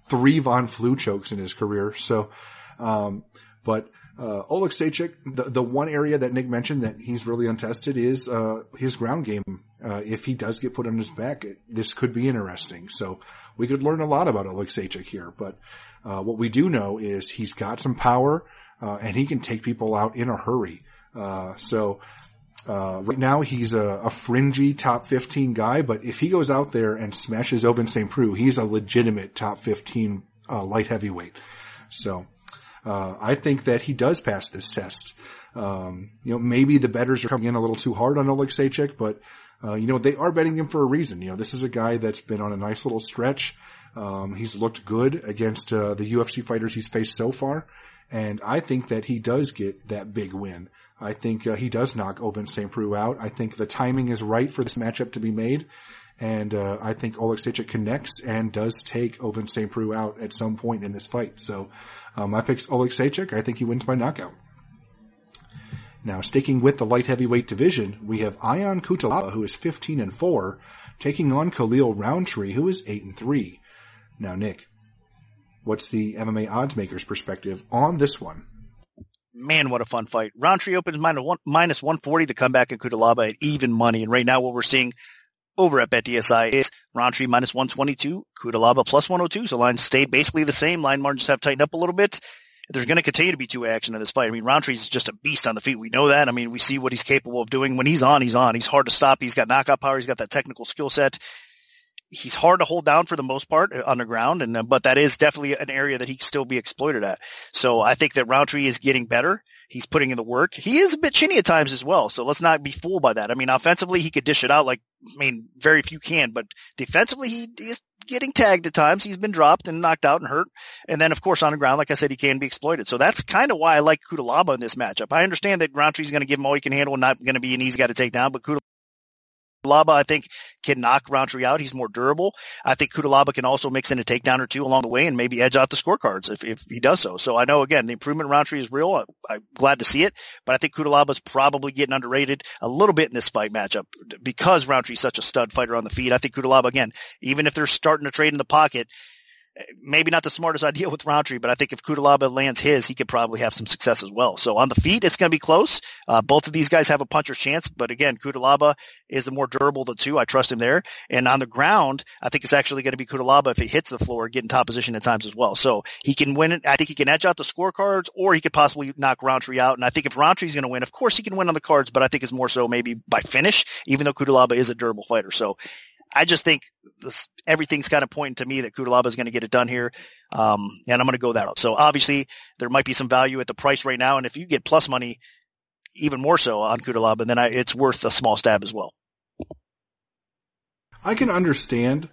three Von Flue chokes in his career. So, um, but, uh, Oleksiejczuk, the, the one area that Nick mentioned that he's really untested is, uh, his ground game. Uh, if he does get put on his back, it, this could be interesting. So we could learn a lot about Oleg Oleksiejczuk here, but, uh, what we do know is he's got some power, uh, and he can take people out in a hurry. Uh, so, uh, right now he's a, a, fringy top 15 guy, but if he goes out there and smashes Ovince St. Preux, he's a legitimate top 15, uh, light heavyweight. So, uh, I think that he does pass this test. Um, you know, maybe the betters are coming in a little too hard on Oleksiejczuk, but, uh, you know, they are betting him for a reason. You know, this is a guy that's been on a nice little stretch. Um, he's looked good against, the UFC fighters he's faced so far. And I think that he does get that big win. I think uh, he does knock Ovince St. Preux out. I think the timing is right for this matchup to be made. And uh, I think Oleg Oleksiejczuk connects and does take Ovince St. Preux out at some point in this fight. So um, my pick's Oleksiejczuk. I think he wins by knockout. Now, sticking with the light heavyweight division, we have Ion Cutelaba, who is 15 and 4, taking on Khalil Rountree, who is 8 and 3. Now, Nick, what's the MMA odds makers perspective on this one? Man, what a fun fight. Rountree opens minus, one, minus 140 come back in Cutelaba at even money. And right now what we're seeing over at BetDSI is Rountree minus 122, Cutelaba plus 102. So lines stayed basically the same. Line margins have tightened up a little bit. There's going to continue to be two action in this fight. I mean, Rountree's just a beast on the feet. We know that. I mean, we see what he's capable of doing. When he's on, he's on. He's hard to stop. He's got knockout power. He's got that technical skill set he's hard to hold down for the most part uh, on the ground, and uh, but that is definitely an area that he can still be exploited at. So I think that Rountree is getting better. He's putting in the work. He is a bit chinny at times as well. So let's not be fooled by that. I mean, offensively, he could dish it out like, I mean, very few can, but defensively, he is getting tagged at times. He's been dropped and knocked out and hurt. And then, of course, on the ground, like I said, he can be exploited. So that's kind of why I like Cutelaba in this matchup. I understand that Rountree's going to give him all he can handle and not going to be an easy guy to take down, but Cutelaba Cutelaba, I think, can knock Rountree out. He's more durable. I think Cutelaba can also mix in a takedown or two along the way and maybe edge out the scorecards if, if he does so. So I know, again, the improvement in Rountree is real. I, am glad to see it, but I think Cutelaba's probably getting underrated a little bit in this fight matchup because Rountree's such a stud fighter on the feet. I think Cutelaba, again, even if they're starting to trade in the pocket, maybe not the smartest idea with Rountree, but I think if Cutelaba lands his, he could probably have some success as well. So on the feet, it's going to be close. Uh, both of these guys have a puncher's chance, but again, Cutelaba is the more durable of the two. I trust him there. And on the ground, I think it's actually going to be Cutelaba if he hits the floor, get in top position at times as well. So he can win it. I think he can edge out the scorecards or he could possibly knock Rountree out. And I think if Rountree's going to win, of course he can win on the cards, but I think it's more so maybe by finish, even though Cutelaba is a durable fighter. So I just think this, everything's kind of pointing to me that Cutelaba is going to get it done here. Um, and I'm going to go that route. So obviously there might be some value at the price right now. And if you get plus money, even more so on Cutelaba, then I, it's worth a small stab as well. I can understand,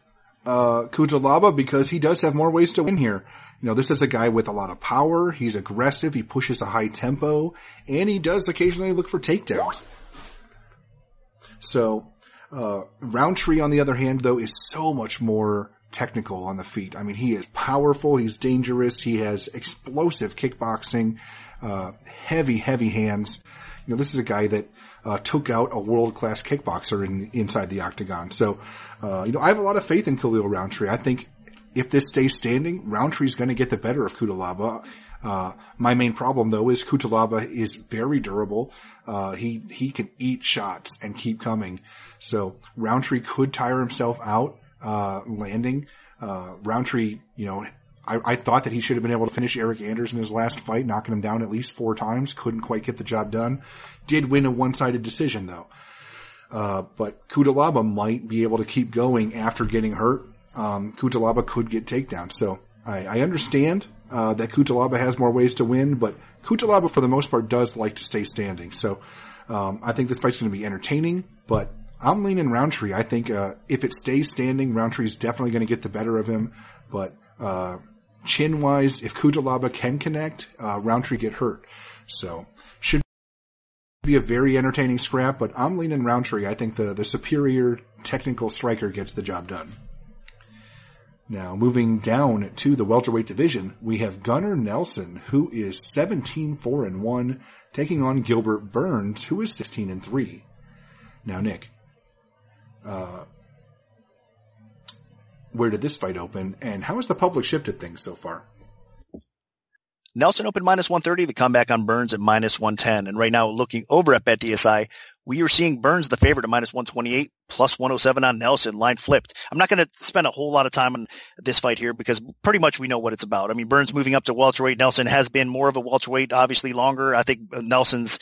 uh, Cutelaba because he does have more ways to win here. You know, this is a guy with a lot of power. He's aggressive. He pushes a high tempo and he does occasionally look for takedowns. So uh, Rountree, on the other hand, though, is so much more technical on the feet. I mean, he is powerful. He's dangerous. He has explosive kickboxing, uh, heavy, heavy hands. You know, this is a guy that uh, took out a world class kickboxer in inside the octagon. So, uh, you know, I have a lot of faith in Khalil Rountree. I think if this stays standing, Rountree's going to get the better of Cutelaba. Uh, my main problem though is Cutelaba is very durable. Uh, he, he can eat shots and keep coming. So Rountree could tire himself out, uh, landing. Uh, Rountree, you know, I, I, thought that he should have been able to finish Eryk Anders in his last fight, knocking him down at least four times. Couldn't quite get the job done. Did win a one-sided decision though. Uh, but Cutelaba might be able to keep going after getting hurt. Um, Cutelaba could get takedowns. So I, I understand uh, that Cutelaba has more ways to win, but Cutelaba for the most part does like to stay standing. So um, I think this fight's going to be entertaining, but I'm leaning Rountree. I think uh, if it stays standing, Rountree's definitely going to get the better of him. But uh, chin wise, if Cutelaba can connect, uh, Rountree get hurt. So should be a very entertaining scrap. But I'm leaning Rountree. I think the the superior technical striker gets the job done. Now, moving down to the welterweight division, we have Gunnar Nelson, who is 17-4 and 1, taking on Gilbert Burns, who is 16 and 3. Now, Nick, uh, where did this fight open, and how has the public shifted things so far? Nelson opened minus 130, the comeback on Burns at minus 110. And right now, looking over at BetDSI, we are seeing Burns the favorite at minus 128, plus 107 on Nelson, line flipped. I'm not going to spend a whole lot of time on this fight here because pretty much we know what it's about. I mean, Burns moving up to welterweight. Nelson has been more of a welterweight, obviously longer. I think Nelson's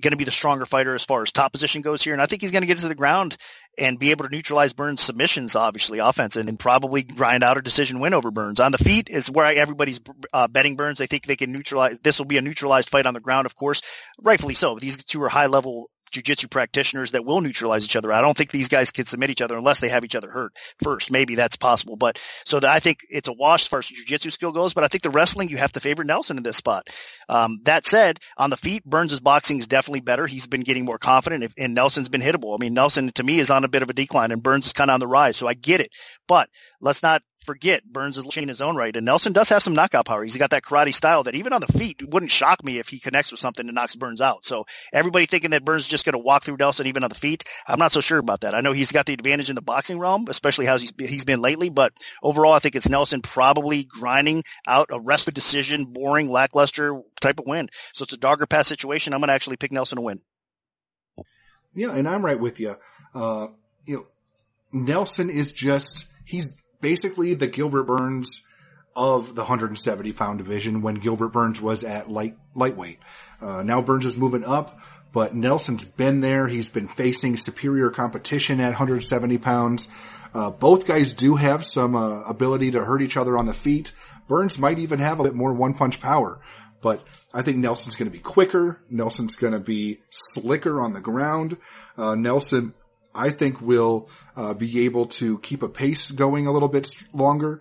going to be the stronger fighter as far as top position goes here. And I think he's going to get to the ground and be able to neutralize Burns' submissions, obviously offense, and, and probably grind out a decision win over Burns. On the feet is where I, everybody's uh, betting Burns. They think they can neutralize. This will be a neutralized fight on the ground, of course, rightfully so. These two are high level jujitsu practitioners that will neutralize each other. I don't think these guys can submit each other unless they have each other hurt first. Maybe that's possible, but so that I think it's a wash as far as jujitsu skill goes. But I think the wrestling you have to favor Nelson in this spot. Um, that said, on the feet, Burns' boxing is definitely better. He's been getting more confident, if, and Nelson's been hittable. I mean, Nelson to me is on a bit of a decline, and Burns is kind of on the rise. So I get it, but let's not forget Burns is in his own right. And Nelson does have some knockout power. He's got that karate style that even on the feet wouldn't shock me if he connects with something and knocks Burns out. So everybody thinking that Burns is just going to walk through Nelson even on the feet, I'm not so sure about that. I know he's got the advantage in the boxing realm, especially how he's, he's been lately, but overall I think it's Nelson probably grinding out a wrestling decision, boring, lackluster type of win. So it's a dogger pass situation. I'm going to actually pick Nelson to win. Yeah, and I'm right with you. Uh, you know, Nelson is just, he's basically the Gilbert Burns of the 170 pound division when Gilbert Burns was at light, lightweight. Uh, now Burns is moving up, but Nelson's been there. He's been facing superior competition at 170 pounds. Uh, both guys do have some uh, ability to hurt each other on the feet. Burns might even have a bit more one punch power, but I think Nelson's going to be quicker. Nelson's going to be slicker on the ground. Uh, Nelson I think will uh, be able to keep a pace going a little bit longer.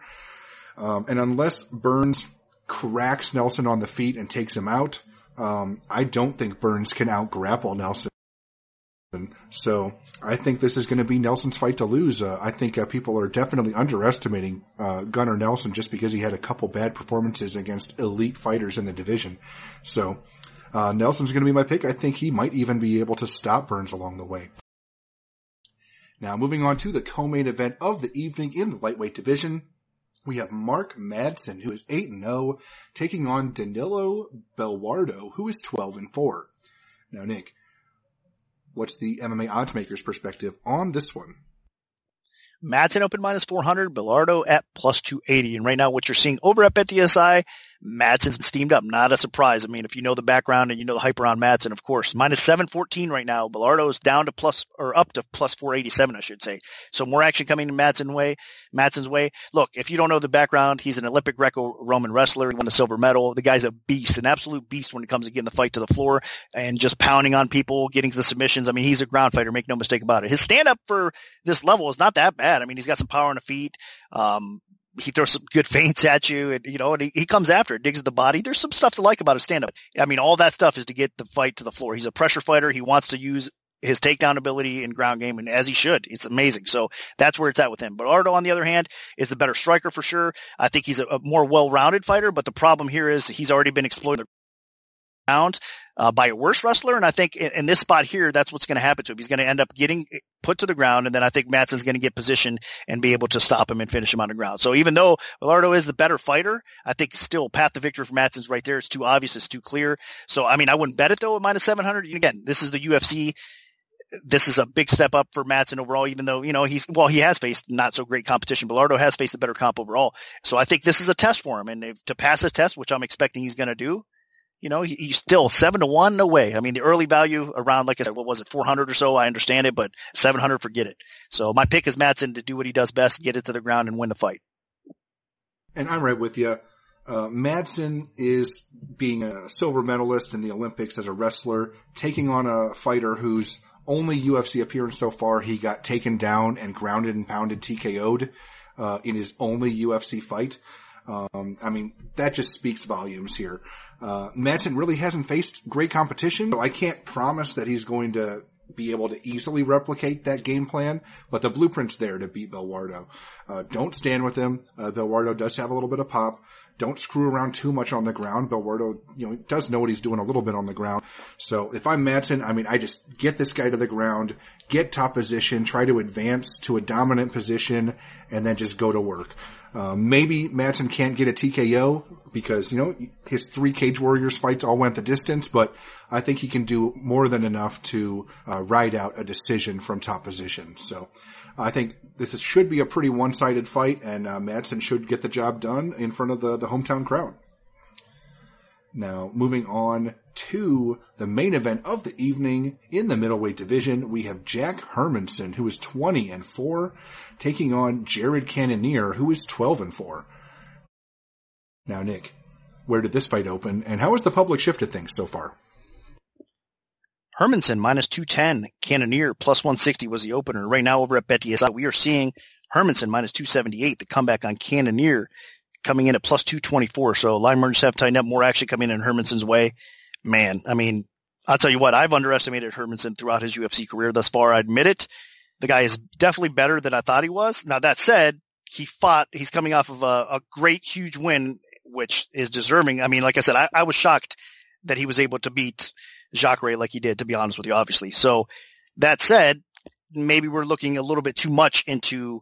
Um, and unless Burns cracks Nelson on the feet and takes him out, um, I don't think Burns can out grapple Nelson. So I think this is going to be Nelson's fight to lose. Uh, I think uh, people are definitely underestimating uh, Gunnar Nelson just because he had a couple bad performances against elite fighters in the division. So uh, Nelson's going to be my pick. I think he might even be able to stop Burns along the way. Now moving on to the co-main event of the evening in the lightweight division. we have Mark Madsen, who is 8 and 0, taking on Danilo Belluardo, who is 12 and 4. Now, Nick, what's the MMA oddsmakers perspective on this one? Madsen open minus 400, Belluardo at plus 280. And right now what you're seeing over at BetDSI Madsen's steamed up. Not a surprise. I mean, if you know the background and you know the hype around Madsen, of course, minus 714 right now. is down to plus or up to plus 487, I should say. So more action coming in Madsen way, Madsen's way. Look, if you don't know the background, he's an Olympic Greco-Roman wrestler. He won the silver medal. The guy's a beast, an absolute beast when it comes to getting the fight to the floor and just pounding on people, getting to the submissions. I mean, he's a ground fighter. Make no mistake about it. His stand up for this level is not that bad. I mean, he's got some power on the feet. Um, he throws some good feints at you and, you know, and he, he comes after it, digs at the body. There's some stuff to like about his stand up. I mean, all that stuff is to get the fight to the floor. He's a pressure fighter. He wants to use his takedown ability in ground game and as he should. It's amazing. So that's where it's at with him. Belluardo, on the other hand, is the better striker for sure. I think he's a, a more well-rounded fighter, but the problem here is he's already been exploited round uh, by a worse wrestler. And I think in, in this spot here, that's what's going to happen to him. He's going to end up getting put to the ground. And then I think Madsen's going to get positioned and be able to stop him and finish him on the ground. So even though Belluardo is the better fighter, I think still path to victory for Madsen's right there. It's too obvious. It's too clear. So, I mean, I wouldn't bet it though at minus 700. Again, this is the UFC this is a big step up for Madsen overall, even though, you know, he's, well, he has faced not so great competition. Belluardo has faced a better comp overall. So I think this is a test for him. And if, to pass this test, which I'm expecting he's going to do, you know, he's still seven to one away. I mean, the early value around, like I said, what was it, 400 or so? I understand it, but 700, forget it. So my pick is Madsen to do what he does best, get it to the ground and win the fight. And I'm right with you. Uh, Madsen is being a silver medalist in the Olympics as a wrestler, taking on a fighter whose only UFC appearance so far, he got taken down and grounded and pounded TKO'd, uh, in his only UFC fight. Um, I mean, that just speaks volumes here. Uh, Madsen really hasn't faced great competition, so I can't promise that he's going to be able to easily replicate that game plan, but the blueprint's there to beat Belluardo. Uh, don't stand with him. Uh, Belluardo does have a little bit of pop. Don't screw around too much on the ground. Belluardo, you know, does know what he's doing a little bit on the ground. So if I'm Madsen, I mean, I just get this guy to the ground, get top position, try to advance to a dominant position, and then just go to work. Uh, maybe Madsen can't get a TKO because, you know, his three Cage Warriors fights all went the distance, but I think he can do more than enough to uh, ride out a decision from top position. So I think this is, should be a pretty one-sided fight and uh, Madsen should get the job done in front of the, the hometown crowd. Now, moving on to the main event of the evening in the middleweight division, we have Jack Hermansson, who is 20 and 4, taking on Jared Cannonier, who is 12 and 4. Now, Nick, where did this fight open, and how has the public shifted things so far? Hermansson minus 210, Cannonier plus 160 was the opener. Right now over at BetDSI, we are seeing Hermansson minus 278, the comeback on Cannonier coming in at plus 224. So line mergers have tightened up, more action coming in Hermansson's way. Man, I mean, I'll tell you what, I've underestimated Hermansson throughout his UFC career thus far. I admit it. The guy is definitely better than I thought he was. Now that said, he fought, he's coming off of a, a great, huge win, which is deserving. I mean, like I said, I, I was shocked that he was able to beat Jacare like he did, to be honest with you, obviously. So that said, maybe we're looking a little bit too much into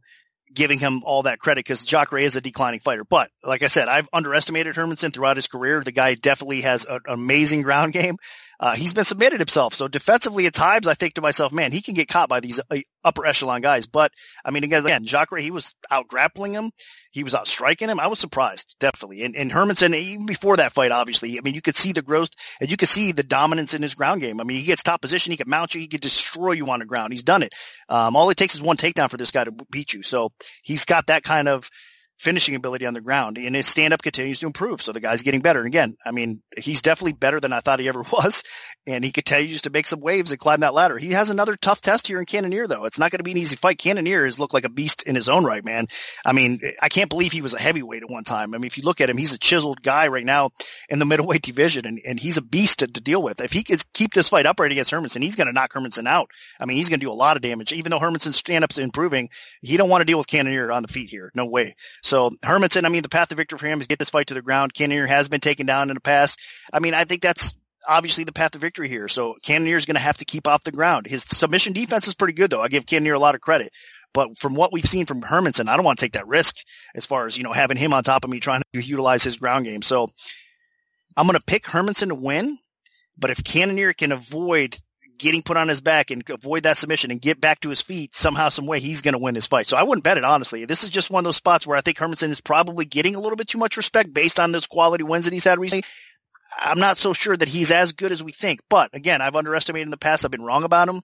giving him all that credit because Jacare is a declining fighter. But like I said, I've underestimated Hermansson throughout his career. The guy definitely has an amazing ground game. Uh, he's been submitted himself. So defensively at times, I think to myself, man, he can get caught by these uh, upper echelon guys. But I mean, again, Jacare, he was out grappling him. He was out striking him. I was surprised, definitely. And, and Hermansson, even before that fight, obviously, I mean, you could see the growth and you could see the dominance in his ground game. I mean, he gets top position. He can mount you. He can destroy you on the ground. He's done it. Um, all it takes is one takedown for this guy to beat you. So he's got that kind of, finishing ability on the ground and his stand up continues to improve. So the guy's getting better. And again, I mean, he's definitely better than I thought he ever was. And he continues to make some waves and climb that ladder. He has another tough test here in Cannonier though. It's not going to be an easy fight. Cannonier has looked like a beast in his own right, man. I mean, I can't believe he was a heavyweight at one time. I mean, if you look at him, he's a chiseled guy right now in the middleweight division and, and he's a beast to, to deal with. If he can keep this fight upright against Hermansson, he's going to knock Hermansson out. I mean, he's going to do a lot of damage. Even though Hermansson's stand up's improving, he don't want to deal with Cannonier on the feet here. No way. So Hermansson, I mean, the path to victory for him is get this fight to the ground. Cannonier has been taken down in the past. I mean, I think that's obviously the path to victory here. So Cannonier is going to have to keep off the ground. His submission defense is pretty good though. I give Cannonier a lot of credit. But from what we've seen from Hermansson, I don't want to take that risk as far as, you know, having him on top of me trying to utilize his ground game. So I'm going to pick Hermansson to win. But if Cannonier can avoid getting put on his back and avoid that submission and get back to his feet somehow, some way, he's going to win this fight. So I wouldn't bet it, honestly. This is just one of those spots where I think Hermansson is probably getting a little bit too much respect based on those quality wins that he's had recently. I'm not so sure that he's as good as we think. But again, I've underestimated in the past. I've been wrong about him.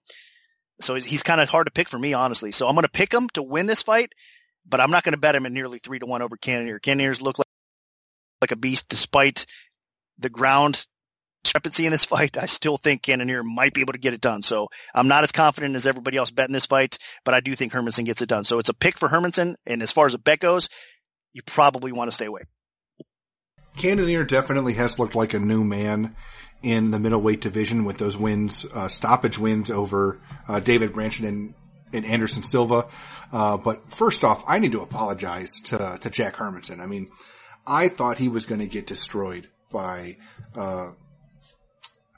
So he's kind of hard to pick for me, honestly. So I'm going to pick him to win this fight, but I'm not going to bet him at nearly three to one over Cannonier. Cannonier's look like, like a beast despite the ground discrepancy in this fight. I still think Cannonier might be able to get it done. So I'm not as confident as everybody else betting this fight, but I do think Hermansson gets it done. So it's a pick for Hermansson. And as far as a bet goes, you probably want to stay away. Cannonier definitely has looked like a new man in the middleweight division with those wins, uh, stoppage wins over uh, David Branchin and, and Anderson Silva. Uh, but first off, I need to apologize to to Jack Hermansson. I mean, I thought he was going to get destroyed by uh,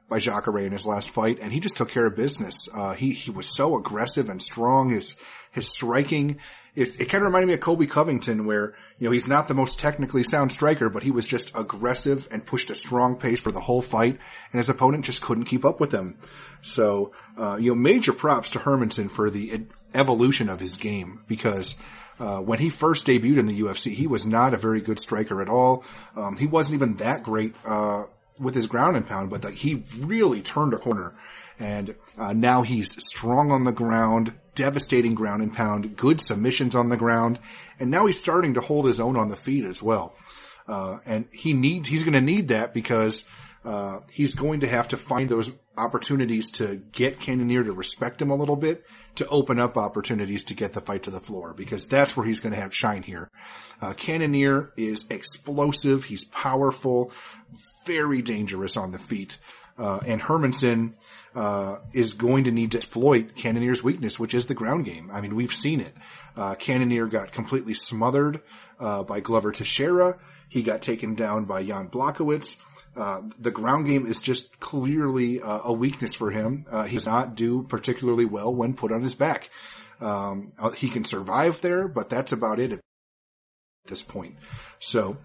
by Jacare in his last fight, and he just took care of business. Uh, he he was so aggressive and strong. His his striking it, it kind of reminded me of Colby Covington where, you know, he's not the most technically sound striker, but he was just aggressive and pushed a strong pace for the whole fight and his opponent just couldn't keep up with him. So, uh, you know, major props to Hermansson for the evolution of his game because, uh, when he first debuted in the UFC, he was not a very good striker at all. Um, he wasn't even that great, uh, with his ground and pound, but like he really turned a corner and, uh, now he's strong on the ground, devastating ground and pound, good submissions on the ground, and now he's starting to hold his own on the feet as well. Uh, and he needs, he's going to need that because, uh, he's going to have to find those opportunities to get Cannonier to respect him a little bit, to open up opportunities to get the fight to the floor, because that's where he's going to have shine here. Uh, Cannonier is explosive, he's powerful, very dangerous on the feet, uh, and Hermansson uh, is going to need to exploit Cannonier's weakness, which is the ground game. I mean, we've seen it. Uh, Cannonier got completely smothered uh, by Glover Teixeira. He got taken down by Jan Blachowicz. Uh, the ground game is just clearly uh, a weakness for him. Uh, he does not do particularly well when put on his back. Um, he can survive there, but that's about it at this point. So,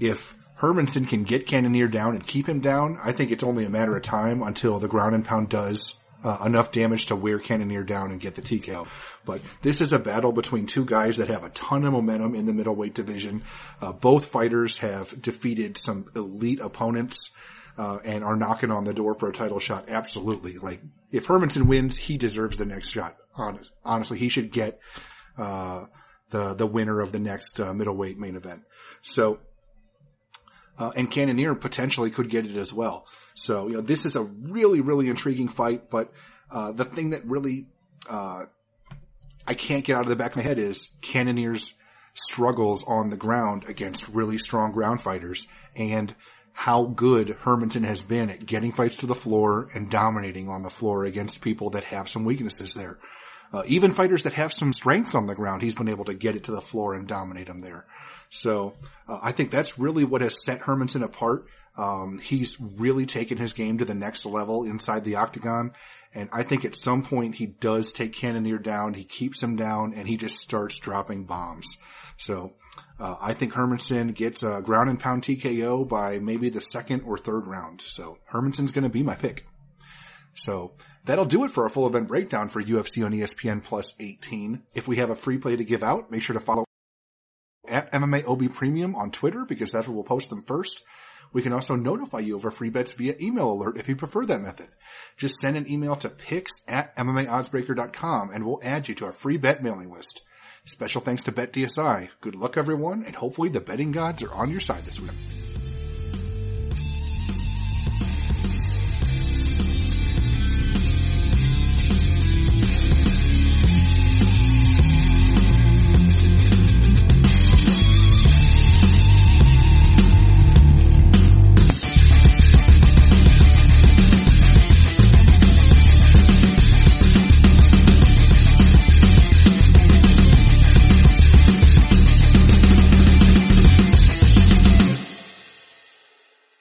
if Hermansson can get Cannonier down and keep him down, I think it's only a matter of time until the ground and pound does uh, enough damage to wear Cannonier down and get the TKO. But this is a battle between two guys that have a ton of momentum in the middleweight division. Uh, both fighters have defeated some elite opponents. Uh, and are knocking on the door for a title shot. Absolutely. Like, if Hermansson wins, he deserves the next shot. Honest, honestly, he should get, uh, the, the winner of the next, uh, middleweight main event. So, uh, and Cannonier potentially could get it as well. So, you know, this is a really, really intriguing fight, but, uh, the thing that really, uh, I can't get out of the back of my head is Cannonier's struggles on the ground against really strong ground fighters and how good Hermansson has been at getting fights to the floor and dominating on the floor against people that have some weaknesses there. Uh, even fighters that have some strengths on the ground, he's been able to get it to the floor and dominate them there. So uh, I think that's really what has set Hermansson apart. Um, he's really taken his game to the next level inside the octagon. And I think at some point he does take Cannonier down. He keeps him down and he just starts dropping bombs. So, uh, I think Hermansson gets a ground and pound TKO by maybe the second or third round. So Hermansson's going to be my pick. So that'll do it for our full event breakdown for UFC on ESPN plus 18. If we have a free play to give out, make sure to follow at MMA OB Premium on Twitter because that's where we'll post them first. We can also notify you of our free bets via email alert if you prefer that method. Just send an email to picks at MMAoddsbreaker.com and we'll add you to our free bet mailing list. Special thanks to BetDSI. Good luck everyone and hopefully the betting gods are on your side this week.